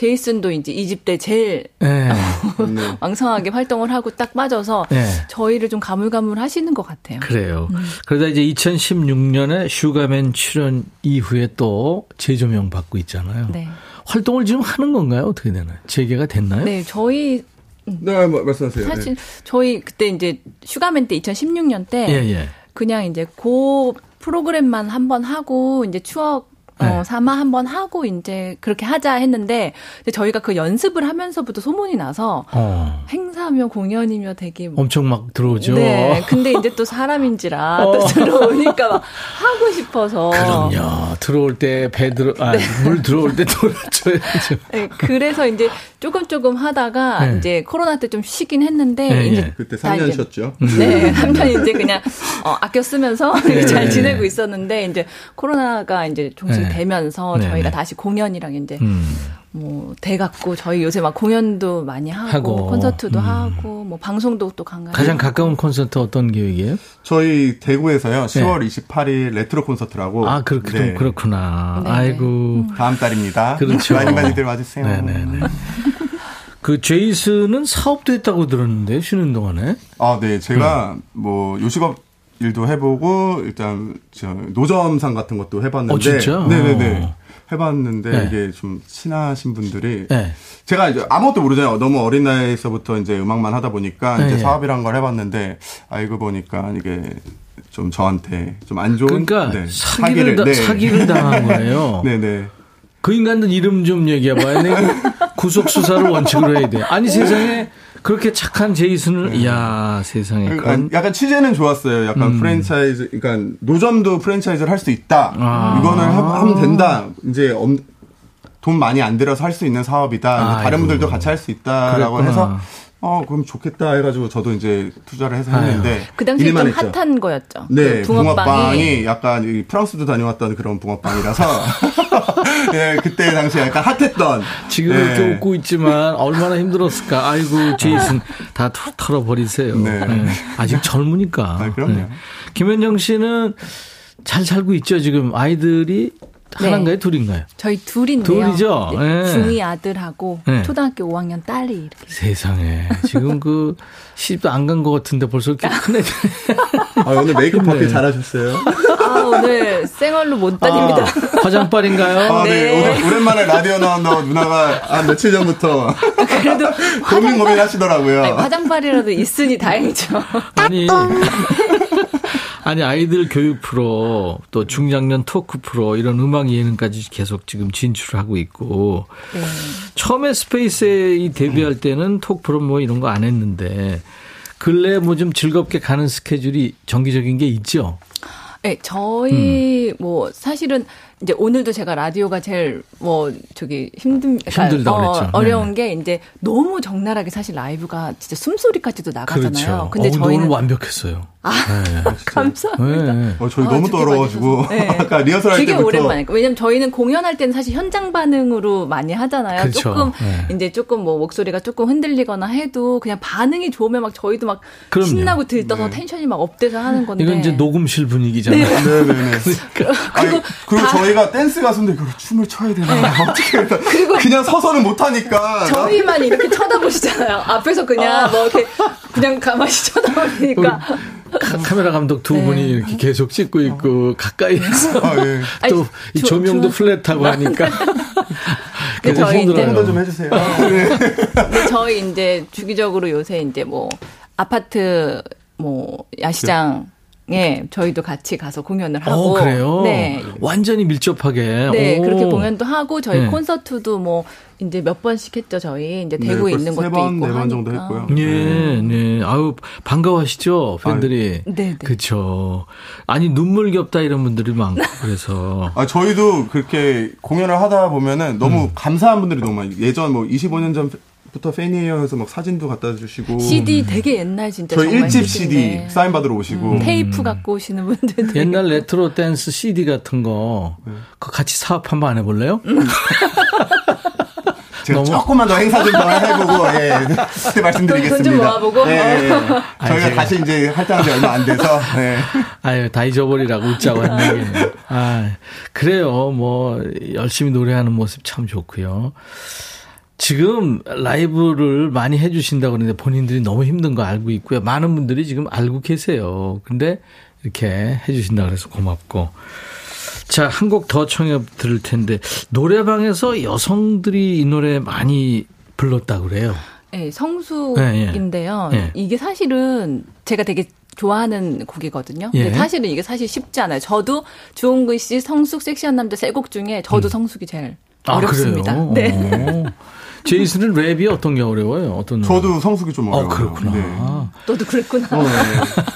제이슨도 이제 2집 때 제일 네. 왕성하게 활동을 하고 딱 빠져서 네. 저희를 좀 가물가물 하시는 것 같아요. 그래요. 그러다 이제 2016년에 슈가맨 출연 이후에 또 재조명 받고 있잖아요. 네. 활동을 지금 하는 건가요? 어떻게 되나요? 재개가 됐나요? 네, 저희 네 뭐, 말씀하세요 사실 저희 그때 이제 슈가맨 때 2016년 때 예, 예. 그냥 이제 그 프로그램만 한번 하고 이제 추억 어, 네. 삼아 한번 하고 이제 그렇게 하자 했는데 저희가 그 연습을 하면서부터 소문이 나서 어. 행사며 공연이며 되게 엄청 막 들어오죠. 네. 근데 이제 또 사람인지라 어. 또 들어오니까 막 하고 싶어서 그럼요. 들어올 때 배 들어, 아, 물 들어올 때 돌아줘야죠. 네, 그래서 이제 조금 조금 하다가 네. 이제 코로나 때 좀 쉬긴 했는데 네, 이제 네. 그때 다 3년 이제 쉬었죠 네, 한편 이제 그냥 어, 아껴 쓰면서 네. 잘 지내고 있었는데 이제 코로나가 이제 종식 네. 되면서 네, 저희가 네. 다시 공연이랑 이제 음. 뭐 돼갖고 저희 요새 막 공연도 많이 하고, 하고. 콘서트도 음. 하고 뭐 방송도 또 간간히 가장 하고. 가까운 콘서트 어떤 계획이에요? 저희 대구에서요 10월 28일 레트로 콘서트라고 아, 그렇게 좀 네. 그렇구나. 네, 아이고. 다음 달입니다 그렇죠. 많이 많이들 와주세요 네네네. 그 제이슨은 사업도 했다고 들었는데 쉬는 동안에 아, 네. 제가 뭐 요식업 일도 해보고 일단 저 노점상 같은 것도 해봤는데 어, 진짜? 네네네. 해봤는데 네. 이게 좀 친하신 분들이 네. 제가 이제 아무것도 모르잖아요. 너무 어린 나이에서부터 이제 음악만 하다 보니까 네, 이제 네. 사업이란 걸 해봤는데 알고 보니까 이게 좀 저한테 좀 안 좋은 그러니까 네, 사기를, 다, 네. 사기를 당한 거예요. 네네. 그 인간들 이름 좀 얘기해봐요. 구속 수사를 원칙으로 해야 돼. 아니 세상에 그렇게 착한 제이슨을 이야 세상에 그러니까 그건 약간 취재는 좋았어요. 약간 프랜차이즈, 그러니까 노점도 프랜차이즈를 할 수 있다. 아. 이거는 하- 하면 된다. 이제 엄- 돈 많이 안 들어서 할 수 있는 사업이다. 아이고. 다른 분들도 같이 할 수 있다라고 그랬구나. 해서 어 그럼 좋겠다 해가지고 저도 이제 투자를 해서 아유. 했는데 그 당시에 좀 했죠. 핫한 거였죠. 네, 그 붕어빵이. 붕어빵이 약간 이 프랑스도 다녀왔던 그런 붕어빵이라서 예, 그때 당시에 약간 핫했던 지금 네. 이렇게 웃고 있지만 얼마나 힘들었을까. 아이고 제이슨 다 털- 털어버리세요. 네. 네. 아직 젊으니까. 아, 그럼요. 김현정 씨는 잘 살고 있죠 지금 아이들이 네. 하나인가요 둘인가요? 저희 둘인데요. 둘이죠? 네, 네. 중2 아들하고 네. 초등학교 5학년 딸이 이렇게. 세상에 지금 그 시집도 안 간 것 같은데 벌써 이렇게 큰 애들. 아, 오늘 메이크업 네. 어필 잘하셨어요. 아, 오늘 생얼로 못 다닙니다. 아, 화장빨인가요? 아, 네. 네. 오늘 오랜만에 라디오 나온다고 누나가 한 며칠 전부터 그래도 고민 고민 하시더라고요. 아니, 화장발이라도 있으니 다행이죠. 아니, 아니, 아이들 교육 프로, 또 중장년 토크 프로, 이런 음악 예능까지 계속 지금 진출하고 있고, 네. 처음에 스페이스 A 데뷔할 때는 토크 프로 뭐 이런 거 안 했는데, 근래 뭐 좀 즐겁게 가는 스케줄이 정기적인 게 있죠? 네, 저희 뭐 사실은 이제 오늘도 제가 라디오가 제일 뭐 저기 힘든 그러니까 힘들다고 어, 그랬죠. 어려운 게 이제 너무 적나라하게 사실 라이브가 진짜 숨소리까지도 나가잖아요. 그렇죠. 근데 어, 저희는 오늘 완벽했어요. 아, 네. 감사합니다. 네. 어, 저희 아, 너무 떨어가지고. 네. 아까 리허설 할 되게 때부터 오랜만에. 왜냐면 저희는 공연할 때는 사실 현장 반응으로 많이 하잖아요. 그렇죠. 조금 네. 이제 조금 뭐 목소리가 조금 흔들리거나 해도 그냥 반응이 좋으면 막 저희도 막 그럼요. 신나고 들떠서 텐션이 막 up돼서 하는 건데. 이건 이제 녹음실 분위기잖아요. 네 네네. 아니, 그리고 다- 저희가 댄스 가수인데 그걸 춤을 춰야 되나 어떻게 해야 되나. 그냥 서서는 못하니까 저희만 이렇게 쳐다보시잖아요. 앞에서 그냥 뭐 이렇게 그냥 가만히 쳐다보니까. 카- 카메라 감독 두 네. 분이 이렇게 계속 찍고 있고 가까이에서 아, 예. 또이 아니, 조- 조명도 조- flat하고 하니까 근데 저희 홍보 좀 해주세요. 네. 근데 저희 이제 주기적으로 요새 이제 뭐 아파트 뭐 야시장 에 저희도 같이 가서 공연을 하고. 어, 그래요? 네. 완전히 밀접하게. 네, 오. 그렇게 공연도 하고 저희 네. 콘서트도 뭐 이제 몇 번씩 했죠, 저희. 이제 대구에 네, 있는 것도 세 번, 있고 네번. 정도 했고요. 예, 네. 아유, 반가워하시죠, 팬들이. 네, 네. 그쵸. 아니, 눈물겹다 이런 분들이 많고, 그래서. 아, 저희도 그렇게 공연을 하다 보면은 너무 음. 감사한 분들이 너무 많이, 예전 뭐 25년 전 부터 팬이에요 해서 막 사진도 갖다 주시고. CD 되게 옛날 진짜 저희 정말 1집 CD인데. CD 사인 받으러 오시고. 음, 테이프 갖고 오시는 분들도 옛날 레트로 댄스 CD 같은 거, 네. 그거 같이 사업 한번 안 해볼래요? 제가 너무- 조금만 더 행사 좀 더 해보고, 예. 그때 말씀드리겠습니다. 돈 좀 모아보고? 예, 예. 저희가 제가- 다시 이제 활동한 지 얼마 안 돼서, 예. 아유, 다 잊어버리라고 웃자고 했는 게. 아, 그래요. 뭐, 열심히 노래하는 모습 참 좋고요. 지금 라이브를 많이 해주신다고 그러는데 본인들이 너무 힘든 거 알고 있고요. 많은 분들이 지금 알고 계세요. 근데 이렇게 해주신다 그래서 고맙고. 자, 한 곡 더 청해 들을 텐데, 노래방에서 여성들이 이 노래 많이 불렀다 그래요. 네, 성숙인데요. 예, 예. 이게 사실은 제가 되게 좋아하는 곡이거든요. 예. 근데 사실은 이게 사실 쉽지 않아요. 저도 주홍근 씨 성숙 섹시한 남자 세 곡 중에 저도 성숙이 제일 어렵습니다. 아? 네. 어. 제이슨은 랩이 어떤 게 어려워요? 어떤? 저도 성숙이 좀 어, 어려워요. 그렇구나. 네. 너도 그랬구나. 어, 네.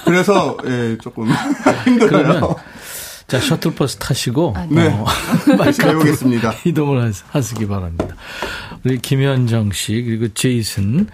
그래서, 예, 조금 힘들어요. 그러면 자 셔틀버스 타시고 아, 네. 어, 배우겠습니다. 이동을 하- 하시기 바랍니다. 우리 김현정 씨 그리고 제이슨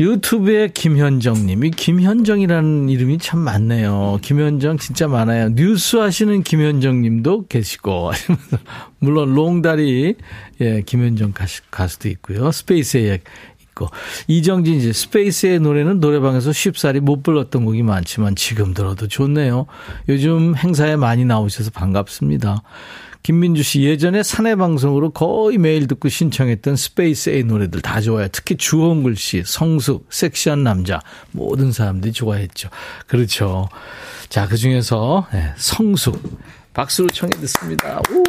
유튜브에 김현정님이 김현정이라는 이름이 참 많네요. 김현정 진짜 많아요. 뉴스 하시는 김현정님도 계시고 물론 롱다리 예 김현정 가수, 가수도 있고요. 스페이스 A 있고 이정진 이제 스페이스 A 노래는 노래방에서 쉽사리 못 불렀던 곡이 많지만 지금 들어도 좋네요. 요즘 행사에 많이 나오셔서 반갑습니다. 김민주 씨 예전에 사내 방송으로 거의 매일 듣고 신청했던 스페이스 A 노래들 다 좋아요. 특히 주홍글씨, 성숙, 섹시한 남자 모든 사람들이 좋아했죠. 그렇죠. 자, 그 중에서 네, 성숙 박수로 청해 듣습니다. 우.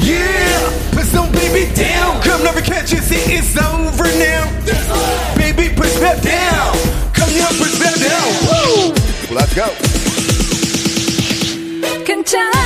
Yeah, put some baby down. Come never catch you, see it's over now. Baby, push that down. Come here, push that down. Woo! Let's go. 괜찮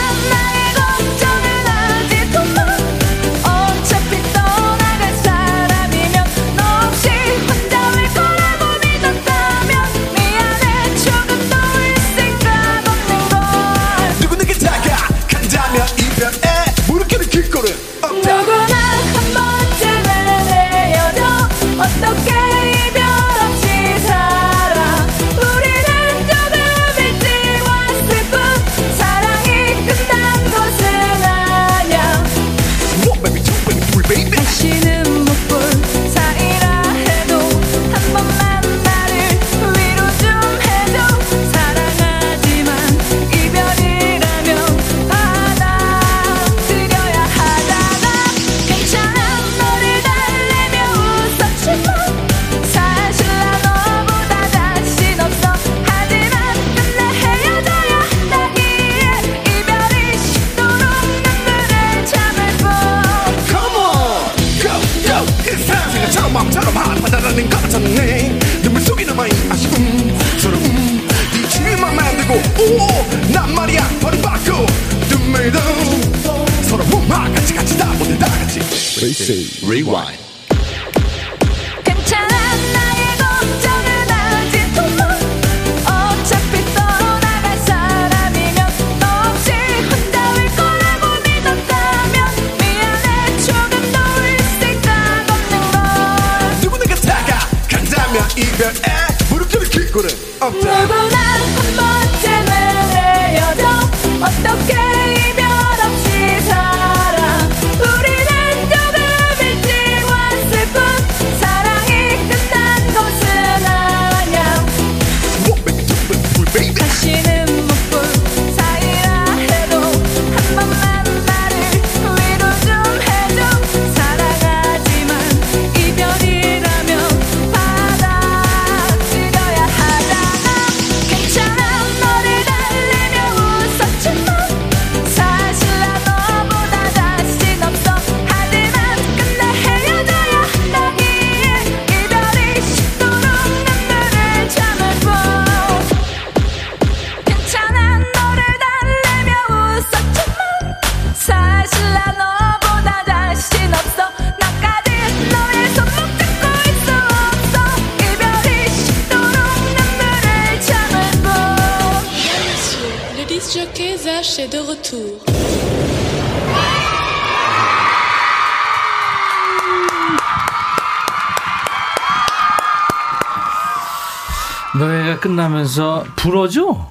끝나면서 불어죠?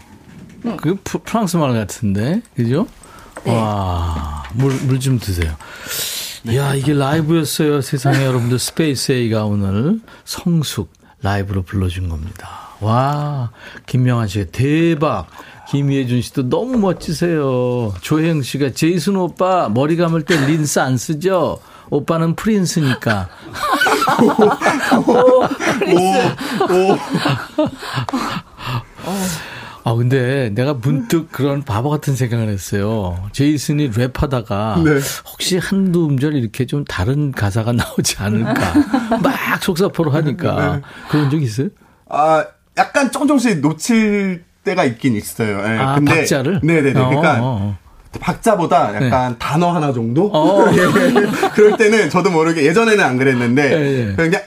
그 프- 프랑스 말 같은데, 그죠? 와, 물, 물 좀 드세요. 이야, 이게 라이브였어요. 세상에 여러분들 스페이스 A가 오늘 성숙 라이브로 불러준 겁니다. 와, 김명환 씨가 대박. 김희애준 씨도 너무 멋지세요. 조혜영 씨가 제이슨 오빠 머리 감을 때 린스 안 쓰죠? 오빠는 prince니까. 아, 근데 내가 문득 그런 바보 같은 생각을 했어요. 제이슨이 랩하다가 네. 혹시 한두 음절 이렇게 좀 다른 가사가 나오지 않을까. 막 속사포로 하니까. 그런 적 있어요? 아, 약간 조금씩 놓칠 때가 있긴 있어요. 예, 아, 근데 박자를? 네네네. 그러니까 어, 어. 박자보다 약간 단어 하나 정도? 어. 예, 그럴 때는 저도 모르게 예전에는 안 그랬는데 예, 예. 그냥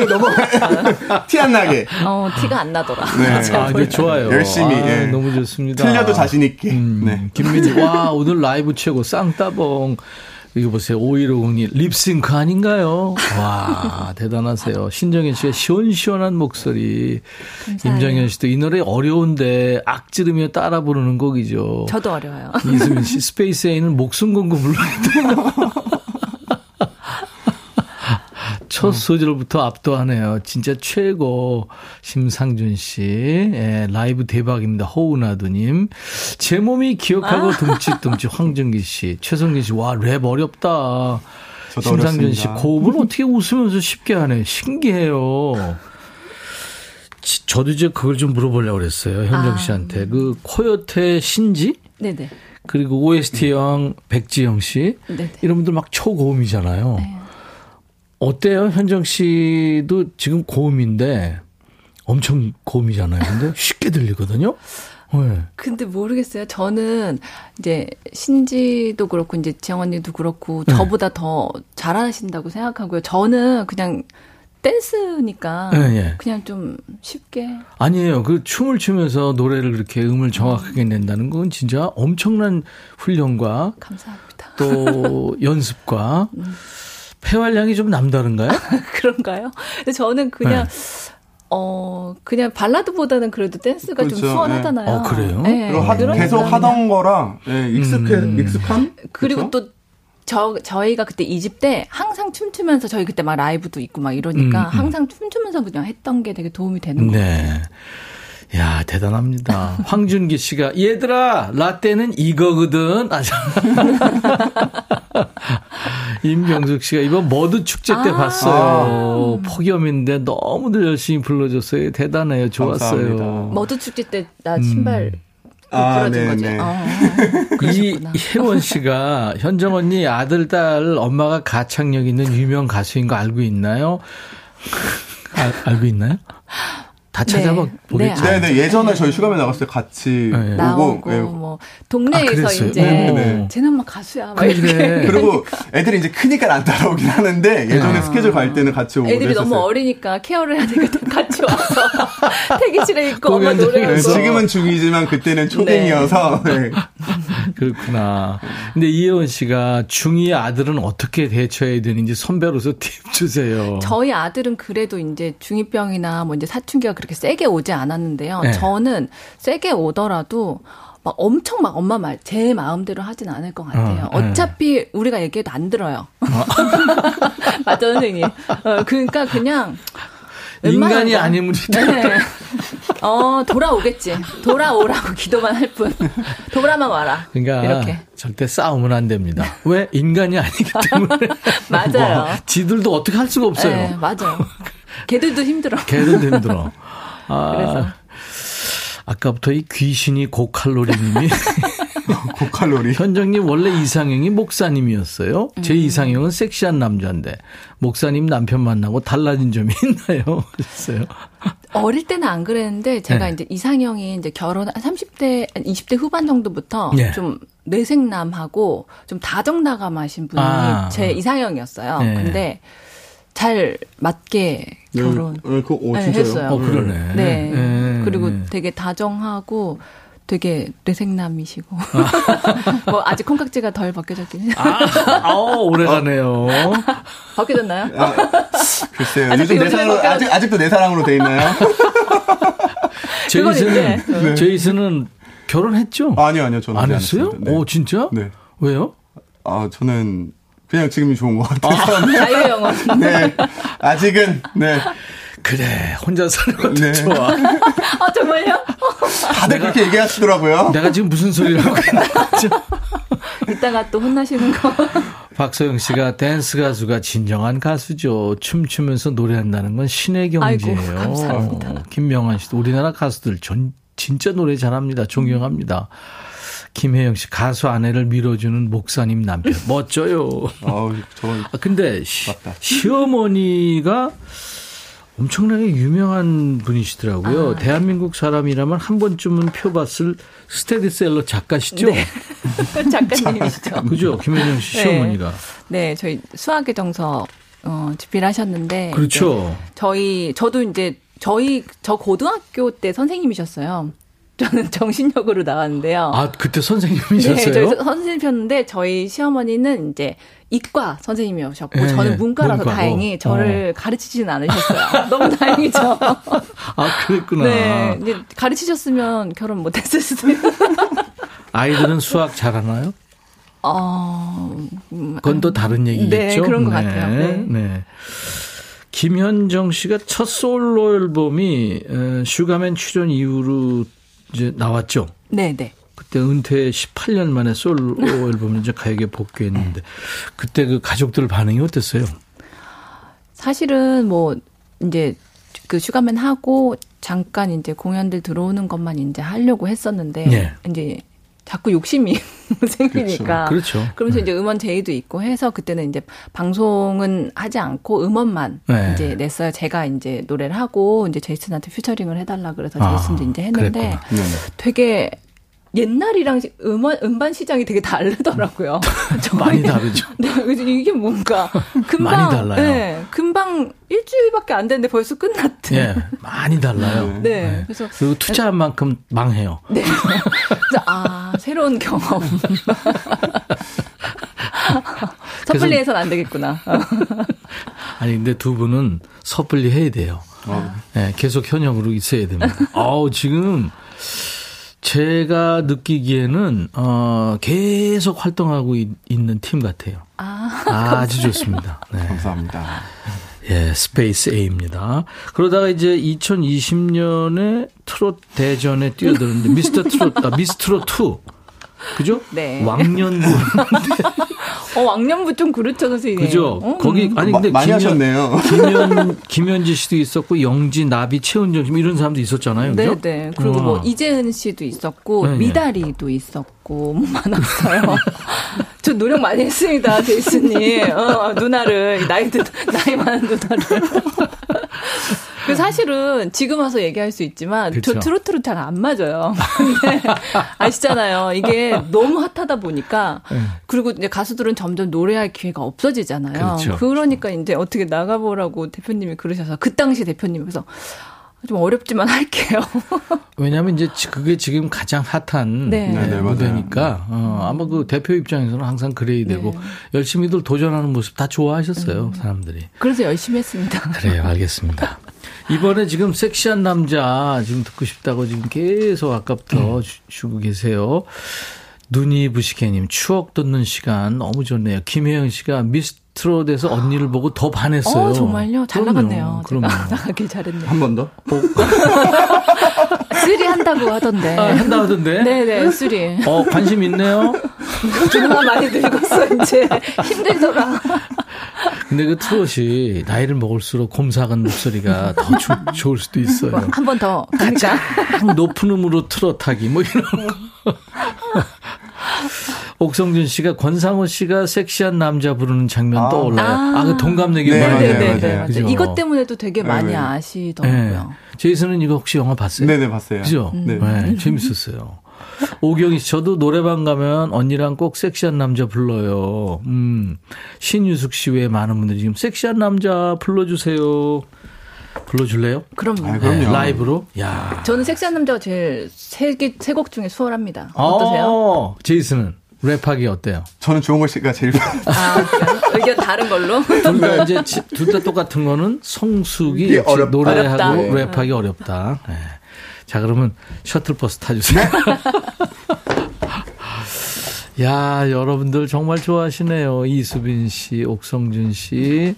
으, 넘어가 티 안 나게. 어, 티가 안 나더라. 네. 아, 이게 좋아요. 열심히, 아, 예. 너무 좋습니다. 틀려도 자신 있게. 음, 네. 김민지, 와, 오늘 라이브 최고, 쌍따봉. 이거 보세요. 5150님, 립싱크 아닌가요? 와, 대단하세요. 신정현 씨가 시원시원한 목소리. 임정현 씨도 이 노래 어려운데 악지르며 따라 부르는 곡이죠. 저도 어려워요. 이수민 씨, 스페이스 A는 목숨 걸고 불러야 돼요. 첫 소절부터 압도하네요. 진짜 최고. 심상준 씨. 예, 라이브 대박입니다. 호우나두님. 제 몸이 기억하고 듬칫듬칫 황정기 씨. 최성기 씨. 와, 랩 어렵다. 심상준 씨. 고음을 어떻게 웃으면서 쉽게 하네. 신기해요. 지- 저도 이제 그걸 좀 물어보려고 그랬어요. 현정 아. 씨한테. 그 코요태 신지? 네네. 그리고 OST 형 백지영 씨 네. 이런 분들 막 초고음이잖아요. 어때요? 현정 씨도 지금 고음인데 엄청 고음이잖아요. 근데 쉽게 들리거든요. 네. 근데 모르겠어요. 저는 이제 신지도 그렇고 이제 지영 언니도 그렇고 네. 저보다 더 잘하신다고 생각하고요. 저는 그냥 댄스니까 예, 예. 그냥 좀 쉽게 아니에요. 그 춤을 추면서 노래를 그렇게 음을 정확하게 낸다는 건 진짜 엄청난 훈련과 감사합니다. 또 연습과 폐활량이 좀 남다른가요? 그런가요? 근데 저는 그냥 네. 어 그냥 발라드보다는 그래도 댄스가 좀 그렇죠. 수월하잖아요. 어, 그래요? 네, 그리고 하, 계속. 하던 거랑 예, 익숙해 음. 익숙한 그리고 그쵸? 또 저, 저희가 그때 이집 때 항상 춤추면서 저희 그때 막 라이브도 있고 막 이러니까 음, 음. 항상 춤추면서 그냥 했던 게 되게 도움이 되는 것 같아요. 네. 야, 대단합니다. 황준기 씨가, 얘들아, 라떼는 이거거든. 아, 참. 임병숙 씨가 이번 머드 축제 때 아. 봤어요. 폭염인데 너무들 열심히 불러줬어요. 대단해요. 좋았어요. 감사합니다. 머드 축제 때 나 신발 아, 부러진 네, 거지. 네. 어. 이. 혜원 씨가 현정 언니 아들 딸 엄마가 가창력 있는 유명 가수인 거 알고 있나요? 알, 알고 있나요? 다 찾아봐 네. 보겠죠. 네, 네, 네. 예전에 저희 슈가맨 나갔을 때 같이 네. 나오고 예. 뭐 아, 동네에서 그랬어요? 이제 네, 네. 쟤는 막 가수야. 막 그래. 이렇게. 그리고 애들이 이제 크니까 안 따라오긴 하는데 예전에 아. 스케줄 갈 때는 같이 오고 애들이 너무 그랬었어요. 어리니까 케어를 해야 되니까 같이 와서 대기실에 있고 엄마. 네, 노래하고 지금은 중이지만 그때는 초딩이어서 네. 그렇구나. 근데 이혜원 씨가 중2 아들은 어떻게 대처해야 되는지 선배로서 팁 주세요. 저희 아들은 그래도 이제 중이병이나 뭐 이제 사춘기가 그렇게 세게 오지 않았는데요. 네. 저는 세게 오더라도 막 엄청 막 엄마 말 제 마음대로 하진 않을 것 같아요. 어, 네. 어, 차피 우리가 얘기해도 안 들어요. 맞죠 선생님. 어, 그러니까 그냥 인간이 거. 아니면 네. 어 돌아오겠지. 돌아오라고 기도만 할 뿐. 돌아만 와라. 그러니까 이렇게. 절대 싸우면 안 됩니다. 왜? 인간이 아니기 때문에. 맞아요. 뭐, 지들도 어떻게 할 수가 없어요. 네, 맞아요. 걔들도 힘들어. 걔들도 힘들어. 아, 그래서. 아까부터 이 귀신이 고칼로리님이 고칼로리. 현정님 원래 이상형이 목사님이었어요. 음. 제 이상형은 섹시한 남자인데 목사님 남편 만나고 달라진 점이 있나요? 그랬어요. 어릴 때는 안 그랬는데 제가 네. 이제 이상형이 이제 결혼 한 30대, 20대 후반 정도부터 네. 좀 내생남하고 좀 다정다감하신 분이 아. 제 이상형이었어요. 네. 근데 잘 맞게 결혼 네, 그, 오, 네, 진짜요? 했어요. 어 그러네. 네. 네. 그리고 네. 되게 다정하고 되게 뇌생남이시고 아. 뭐 아직 콩깍지가 덜 벗겨졌긴 해요. 아, 오래가네요. 벗겨졌나요? 아, 글쎄요. 아직도 요즘 내 사랑으로. 아직, 아직도 내 사랑으로 돼 있나요? 제이슨은, 네. 제이슨은 결혼했죠? 아니요, 아니요. 저는 안 했어요? 네. 오, 진짜? 네. 왜요? 아, 저는 그냥 지금이 좋은 것 같아서. 자유의 영혼. 네. 아직은, 네. 그래, 혼자 사는 것도 네. 좋아. 아 정말요? 다들 그렇게 얘기하시더라고요. 내가 지금 무슨 소리를 하고 있나? 이따가 또 혼나시는 거. 박소영 씨가 댄스 가수가 진정한 가수죠. 춤추면서 노래한다는 건 신의 경지예요. 아이고, 감사합니다. 어, 김명환 씨도 우리나라 가수들 전, 진짜 노래 잘합니다. 존경합니다. 김혜영 씨 가수 아내를 밀어주는 목사님 남편 멋져요. 아우, 저건. 아, 근데 시. 시어머니가 엄청나게 유명한 분이시더라고요. 아, 대한민국 사람이라면 한 번쯤은 펴봤을 스테디셀러 작가시죠? 네. 작가님이시죠. 그죠? 김혜영 씨 네. 시어머니가. 네, 저희 수학의 정서 어, 집필하셨는데 그렇죠. 저희 저도 이제 저희 저 고등학교 때 선생님이셨어요. 저는 정신력으로 나왔는데요. 아, 그때 네, 선생님이셨어요? 저희 선생님이셨는데 저희 시어머니는 이제 이과 선생님이셨고 예, 저는 문과라서 문과고. 다행히 저를 가르치지는 않으셨어요. 너무 다행이죠. 아, 그랬구나. 네, 이제 가르치셨으면 결혼 못했을 수도. 있- 아이들은 수학 잘하나요? 어, 음, 그건 또 다른 얘기겠죠? 네, 그런 것 같아요. 네. 네. 김현정 씨가 첫 솔로 앨범이 어, 슈가맨 출연 이후로 이제 나왔죠. 네, 네. 그때 은퇴 18년 만에 솔로 앨범을 이제 가요계 복귀했는데 그때 그 가족들 반응이 어땠어요? 사실은 뭐 이제 그 슈가맨 하고 잠깐 이제 공연들 들어오는 것만 이제 하려고 했었는데 예. 이제 자꾸 욕심이 생기니까. 그렇죠. 그러면서 이제 음원 제의도 있고 해서 그때는 이제 방송은 하지 않고 음원만 네. 이제 냈어요. 제가 이제 노래를 하고 이제 제이슨한테 featuring을 해달라 그래서 아, 제이슨도 이제 했는데. 되게 옛날이랑 시- 음원 음반 시장이 되게 다르더라고요. 많이 다르죠. 네, 이게 뭔가 금방 많이 달라요. 네, 금방 일주일밖에 안 됐는데 벌써 끝났대. 예, 많이 달라요. 네, 그래서 그리고 투자한 만큼 망해요. 네. 그래서 아 새로운 경험. 섣불리해서는 안 되겠구나. 아니 근데 두 분은 섣불리 해야 돼요. 예, 계속 현역으로 있어야 됩니다. 아우 지금 제가 느끼기에는 어 계속 활동하고 있, 는 팀 같아요. 아, 아주 좋습니다. 네. 감사합니다. 예, 스페이스 A입니다. 그러다가 이제 2020년에 트롯 대전에 뛰어드는데 미스터 트롯, 아, 미스트롯 2. 그죠? 네. 왕년부. 어 왕년부 좀 그렇죠 선생님. 그죠? 어, 거기 음. 아니 근데 마- 많이 하셨네요. 김현 김현지 씨도 있었고 영지, 나비, 최은정 씨 이런 사람도 있었잖아요. 네, 그죠? 네. 그리고 뭐 와. 이재은 씨도 있었고 네, 네. 미다리도 있었고 뭐 많았어요. 저 노력 많이 했습니다, 제이슨님. 어, 누나를 나이 드, 나이 많은 누나를. 그 사실은 지금 와서 얘기할 수 있지만 그쵸. 저 트로트로 잘 안 맞아요. 근데 아시잖아요. 이게 너무 핫하다 보니까 네. 그리고 이제 가수들은 점점 노래할 기회가 없어지잖아요. 그렇죠. 러니까 이제 어떻게 나가보라고 대표님이 그러셔서 그 당시 대표님께서 좀 어렵지만 할게요. 왜냐하면 이제 지- 그게 지금 가장 핫한 네. 네, 네, 네, 무대니까 어, 아마 그 대표 입장에서는 항상 그래야 되고 네. 열심히들 도전하는 모습 다 좋아하셨어요 음. 사람들이. 그래서 열심히 했습니다. 그래요, 알겠습니다. 이번에 지금 섹시한 남자 지금 듣고 싶다고 지금 계속 아까부터 주, 주고 계세요. 눈이 부시케님 추억 돋는 시간 너무 좋네요. 김혜영 씨가 미스트롯에서 언니를 보고 더 반했어요. 어, 정말요? 잘 그럼요, 나갔네요. 그럼요. 제가 나가길 잘했네요. 한 번 더? three 한다고 하던데. 아, 한다 하던데? 네네, three. 어, 관심 있네요. 누나 많이 늙었어, 이제. 힘들더라. 근데 그 트롯이 나이를 먹을수록 곰삭은 목소리가 더 조- 좋을 수도 있어요. 한 번 더? 가장 높은 음으로 트롯하기 뭐 이런 거. 옥성준 씨가 권상우 씨가 섹시한 남자 부르는 장면 아. 떠올라요. 아. 아, 그 동갑내기 네, 많이 맞아요, 해요. 네네 네, 맞아요. 이것 때문에도 되게 많이 네. 아시더라고요. 네. 제이슨은 이거 혹시 영화 봤어요? 네네, 봤어요. 그죠? 네. 네, 재밌었어요. 오경희 씨, 저도 노래방 가면 언니랑 꼭 섹시한 남자 불러요. 음, 신유숙 씨 외에 많은 분들이 지금 섹시한 남자 불러주세요. 불러줄래요? 그럼 아, 그럼요. 네, 라이브로? 야 저는 섹시한 남자가 제일 세곡 중에 수월합니다. 어떠세요? 어, 제이슨은 랩하기 어때요? 저는 좋은 씨가 제일 아? 의견 다른 걸로? 둘다 이제 둘 다 똑같은 거는 성숙이 어렵다. 노래하고 어렵다. 랩하기 어렵다. 네. 자 그러면 셔틀버스 타주세요. 야 여러분들 정말 좋아하시네요. 이수빈 씨, 옥성준 씨,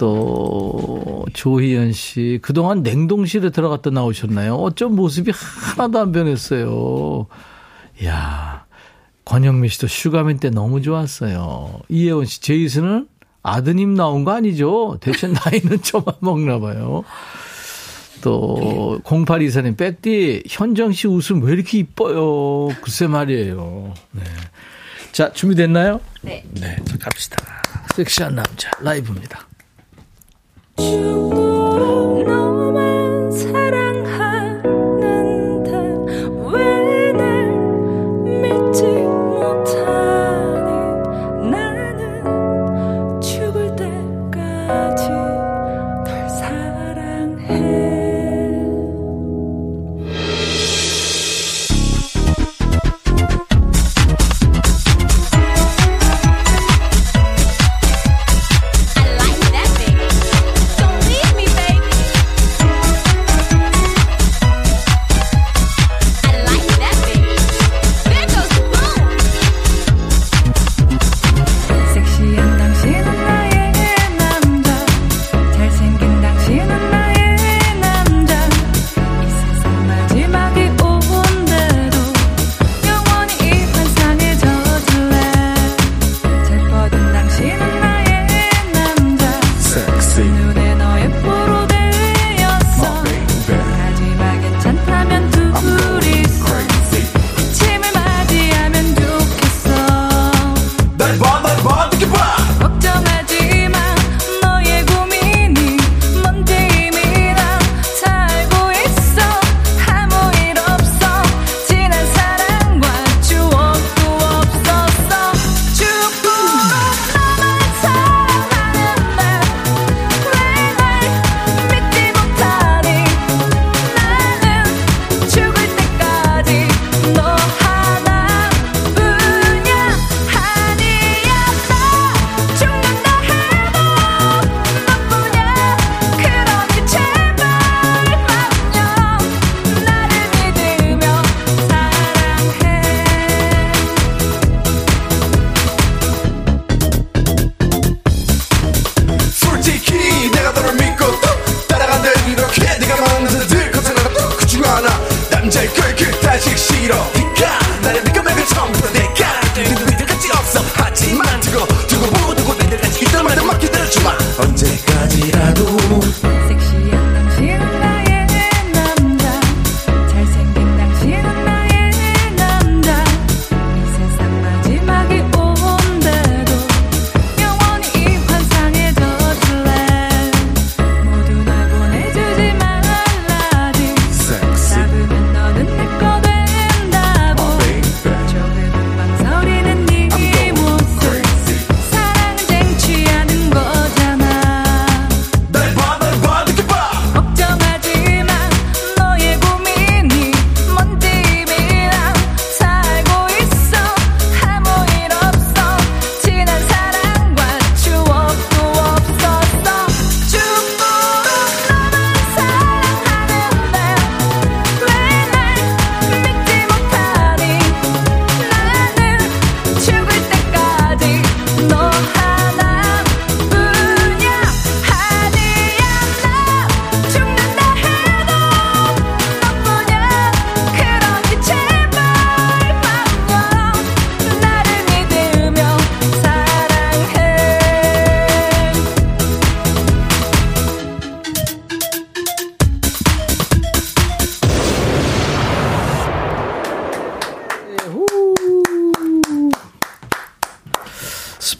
또 조희연 씨. 그동안 냉동실에 들어갔다 나오셨나요? 어쩜 모습이 하나도 안 변했어요. 야 권영미 씨도 슈가맨 때 너무 좋았어요. 이혜원 씨, 제이슨은 아드님 나온 거 아니죠? 대체 나이는 저만 먹나 봐요. 또 0824님 백디 현정 씨 웃음 왜 이렇게 이뻐요? 글쎄 말이에요. 네. 자 준비됐나요? 네. 네, 자 갑시다. 섹시한 남자 라이브입니다. 너만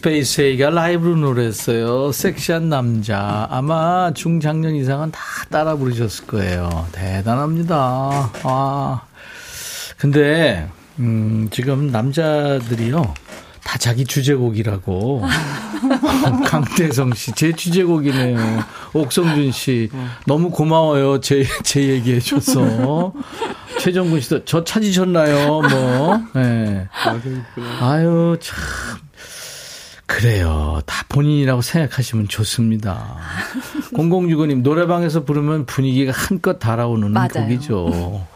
스페이스 A가 라이브로 노래했어요. 섹시한 남자. 아마 중장년 이상은 다 따라 부르셨을 거예요. 대단합니다. 아. 근데, 음, 지금 남자들이요. 다 자기 주제곡이라고. 강태성 씨, 제 주제곡이네요. 옥성준 씨, 너무 고마워요. 제, 제 얘기해줘서. 최정근 씨도 저 찾으셨나요? 뭐, 예. 아유, 참. 그래요. 다 본인이라고 생각하시면 좋습니다. 0065님, 노래방에서 부르면 분위기가 한껏 달아오르는 맞아요. 곡이죠.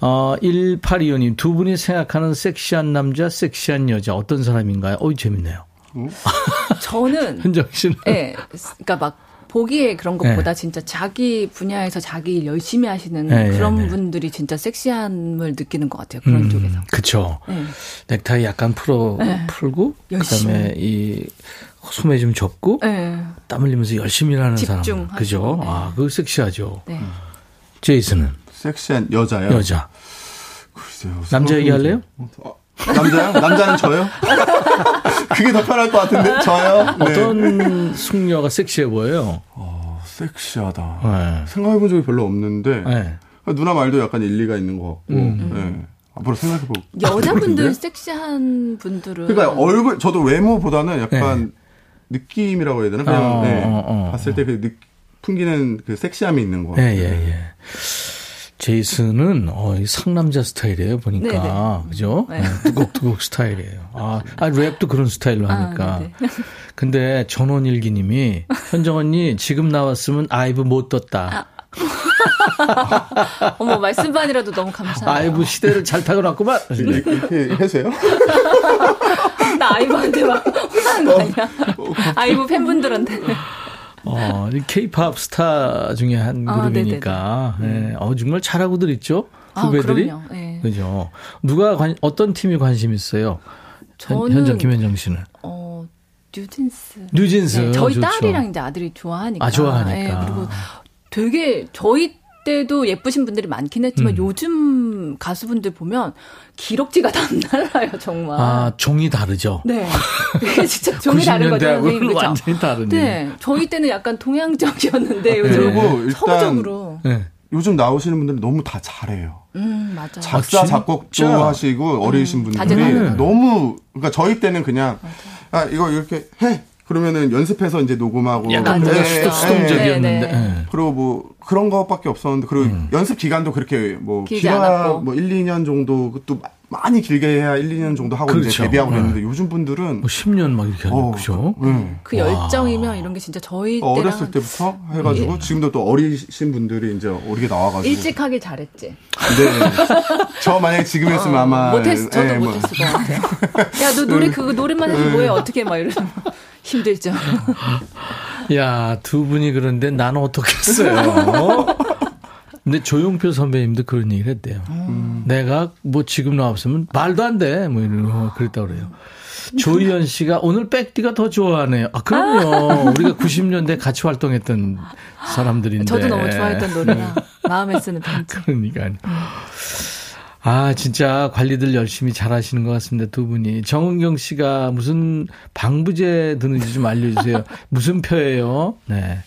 어, 1825님, 두 분이 생각하는 섹시한 남자, 섹시한 여자, 어떤 사람인가요? 어이, 재밌네요. 저는 현정 씨는? 예, 그러니까 막 보기에 그런 것보다 진짜 자기 분야에서 자기 일 열심히 하시는 네, 그런 네, 네. 분들이 진짜 섹시함을 느끼는 것 같아요. 그런 쪽에서. 그쵸. 네. 넥타이 약간 풀어, 네. 풀고, 그 열심히. 다음에 이 소매 좀 접고, 네. 땀 흘리면서 열심히 일하는 사람. 그죠? 네. 아, 그거 섹시하죠. 네. 제이슨은? 섹시한 여자요. 여자. 글쎄요. 남자 얘기할래요? 어, 남자요? 남자는 저요? 그게 더 편할 것 같은데 저요? 네. 어떤 숙녀가 섹시해 보여요? 어, 섹시하다. 네. 생각해본 적이 별로 없는데 네. 누나 말도 약간 일리가 있는 것 같고 음. 네. 앞으로 생각해보. 여자분들 섹시한 분들은 그러니까 얼굴 저도 외모보다는 약간 느낌이라고 해야 되나? 그냥 네. 어, 네. 어, 어, 봤을 때 그 풍기는 그 섹시함이 있는 것 예, 같아요. 예, 예. 제이슨은 어, 이 상남자 스타일이에요 보니까 네네. 그죠? 네. 네, 뚜걱뚜걱 스타일이에요. 아, 아 랩도 그런 스타일로 아, 하니까. 네네. 근데 전원일기님이 현정 언니 지금 나왔으면 아이브 못 떴다. 어머 말씀만이라도 너무 감사해요. 아이브 시대를 잘 타고났구만. 이렇게 해세요? 나 아이브한테 막 혼나는 거 아니야? 아이브 팬분들한테. 어, 이 케이팝 스타 중에 한 아, 그룹이니까. 예. 어, 정말 잘하고들 있죠? 아, 후배들이. 그럼요. 예. 그죠? 누가 관, 어떤 팀이 관심 있어요? 현- 저는- 현정 김현정 씨는. 어, 뉴진스. 뉴진스. 네, 저희 좋죠. 딸이랑 이제 아들이 좋아하니까. 아, 좋아하니까. 예, 그리고 되게 저희 때도 예쁘신 분들이 많긴 했지만 음. 요즘 가수분들 보면 기럭지가 다 달라요, 정말. 아, 종이 다르죠? 네. 이게 진짜 종이 다른 거죠. 90년대하고는 선생님, 그죠? 완전히 다르네. 네. 저희 때는 약간 동양적이었는데 요즘 그리고 일단 서구적으로. 네. 요즘 나오시는 분들이 너무 다 잘해요. 음, 맞아요. 작사 진짜? 작곡도 하시고 어리신 분들이 다재다능. 너무 그러니까 저희 때는 그냥 아 이거 이렇게 해 그러면은 연습해서 이제 녹음하고 약간 맞아요. 뭔가 예, 수도, 예, 수동적이었는데. 네, 네. 예. 그리고 뭐 그런 것밖에 없었는데 그리고 음. 연습 기간도 그렇게 뭐 않았고. 뭐 1, 2년 정도 그것도 마- 많이 길게 해야 1, 2년 정도 하고 그렇죠. 이제 데뷔하고 네. 그랬는데 요즘 분들은 뭐 10년 막 이렇게 하죠. 어, 그죠? 네. 그 열정이면 이런 게 진짜 저희 때랑 어렸을 때부터 해 가지고 지금도 또 어리신 분들이 이제 어리게 나와 가지고 일찍 하길 잘했지. 네. 저 만약에 지금이었으면 아마 못했, 저도 예, 뭐. 못했을 것 같아요. 야, 너 노래, 그거 노래만 해서 뭐해, 어떻게, 막 이러면. 힘들죠. 야, 두 분이 그런데 나는 어떻겠어요? 근데 조용필 선배님도 그런 얘기를 했대요. 내가 뭐 지금 나왔으면 말도 안 돼. 뭐 이런 거 그랬다고 그래요. 조희연 씨가 오늘 백디가 더 좋아하네요. 아, 그럼요. 우리가 90년대 같이 활동했던 사람들인데. 저도 너무 좋아했던 노래라. 마음에 쓰는 편지. 그러니까요. 아, 진짜 관리들 열심히 잘 하시는 것 같습니다, 두 분이. 정은경 씨가 무슨 방부제 드는지 좀 알려주세요. 무슨 표예요? 네.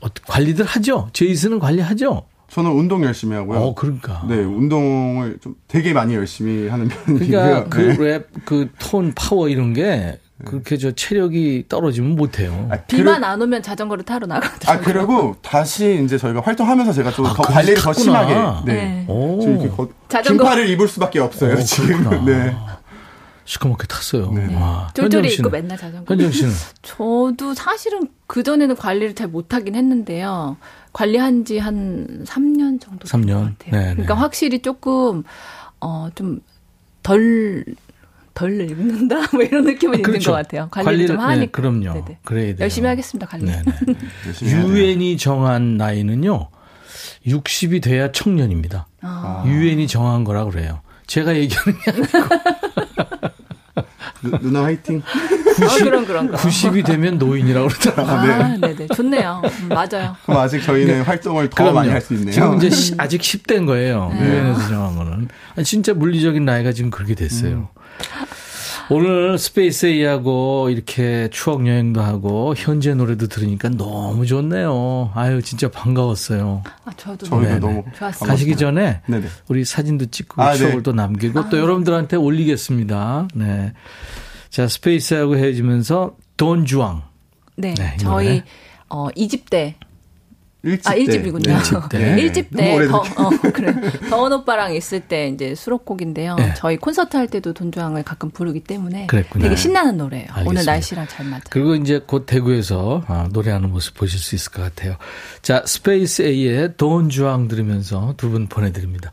어, 관리들 하죠? 제이슨은 관리하죠? 저는 운동 열심히 하고요. 어, 그러니까. 네, 운동을 좀 되게 많이 열심히 하는 편이고요. 그러니까 그 네. 랩, 그 톤, 파워 이런 게 그렇게 저 체력이 떨어지면 못해요. 아, 비만 안 오면 자전거를 타러 아, 나가더라고요. 그리고 다시 이제 저희가 활동하면서 제가 좀더 아, 관리를 더. 심하게. 네. 네. 이렇게 거, 자전거- 긴팔을 입을 수밖에 없어요, 오, 지금. 그렇구나. 네. 시커멓게 탔어요. 네. 와. 쫄쫄이 입고? 맨날 자전거. 현정 씨는? 저도 사실은 그전에는 관리를 잘 못하긴 했는데요. 관리한 지 한 3년 정도 삼된것 년? 같아요. 네네. 그러니까 확실히 조금, 어, 좀 덜, 덜 늙는다? 뭐 이런 느낌은 있는 것 같아요. 관리를, 좀 하니까. 네, 그럼요. 네네. 그래야 돼요. 열심히 하겠습니다, 관리. 해야 돼요. 유엔이 정한 나이는요, 60이 돼야 청년입니다. 아. 유엔이 정한 거라 그래요. 제가 얘기하는 게 아니고 누, 누나 화이팅. 아, 그런, 그런 거. 90이 되면 노인이라고 그러더라고요. 아, 네네. 좋네요. 음, 맞아요. 그럼 아직 저희는 활동을 더 많이 할 수 있네요. 지금 이제 시- 아직 10대인 거예요. 네. 유엔에서 정한 거는. 아니, 진짜 물리적인 나이가 지금 그렇게 됐어요. 오늘 스페이스 A하고 이렇게 추억 여행도 하고 현재 노래도 들으니까 너무 좋네요. 아유 진짜 반가웠어요. 아, 저도 저희도 네네. 너무 좋았어요. 가시기 전에 네네. 우리 사진도 찍고 아, 추억을 네. 또 남기고 또 여러분들한테 올리겠습니다. 네. 자 스페이스하고 헤어지면서 돈 주앙. 네, 네, 이 저희. 어 2집 때 일집 아, 때. 1집이군요. 네. 일집 때. 네. 1집 너무 때, 더. 어, 그래. 더원 오빠랑 있을 때 이제 수록곡인데요. 네. 저희 콘서트 할 때도 돈 주앙을 가끔 부르기 때문에 그랬구나. 되게 신나는 노래예요. 알겠습니다. 오늘 날씨랑 잘 맞아요. 그리고 이제 곧 대구에서 아, 노래하는 모습 보실 수 있을 것 같아요. 자, 스페이스 A의 돈 주앙 들으면서 두 분 보내드립니다.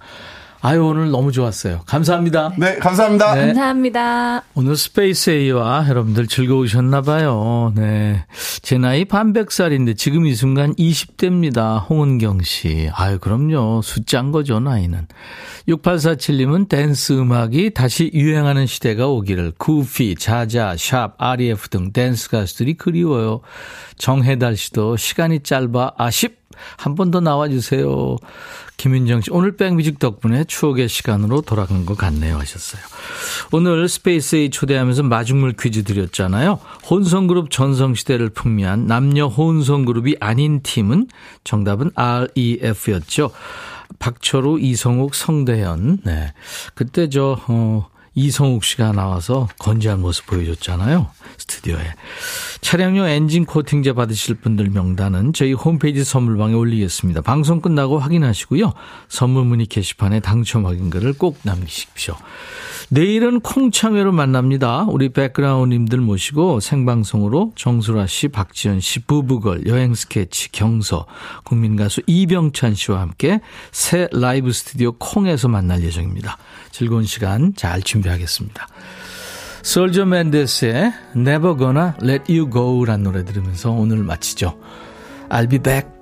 아유, 오늘 너무 좋았어요. 감사합니다. 네, 감사합니다. 네. 감사합니다. 오늘 스페이스 A와 여러분들 즐거우셨나봐요. 네. 제 나이 반백살인데 지금 이 순간 20대입니다. 홍은경 씨. 아유, 그럼요. 숫자인 거죠, 나이는. 6847님은 댄스 음악이 다시 유행하는 시대가 오기를 구피, 자자, 샵, REF 등 댄스 가수들이 그리워요. 정혜달 씨도 시간이 짧아 아쉽. 한 번 더 나와주세요. 김윤정 씨, 오늘 백뮤직 덕분에 추억의 시간으로 돌아간 것 같네요 하셨어요. 오늘 스페이스에 초대하면서 마중물 퀴즈 드렸잖아요. 혼성그룹 전성시대를 풍미한 남녀 혼성그룹이 아닌 팀은 정답은 REF였죠. 박철우, 이성욱, 성대현. 네. 그때 저, 어, 이성욱 씨가 나와서 건재한 모습 보여줬잖아요. 스튜디오에. 차량용 엔진 코팅제 받으실 분들 명단은 저희 홈페이지 선물방에 올리겠습니다. 방송 끝나고 확인하시고요. 선물 문의 게시판에 당첨 확인글을 꼭 남기십시오. 내일은 콩창회로 만납니다. 우리 백그라운드님들 모시고 생방송으로 정수라 씨, 박지연 씨, 부부걸, 여행 스케치, 경서, 국민가수 이병찬 씨와 함께 새 라이브 스튜디오 콩에서 만날 예정입니다. 즐거운 시간 잘 준비하겠습니다. 솔저 맨데스의 Never Gonna Let You Go라는 노래 들으면서 오늘 마치죠. I'll be back.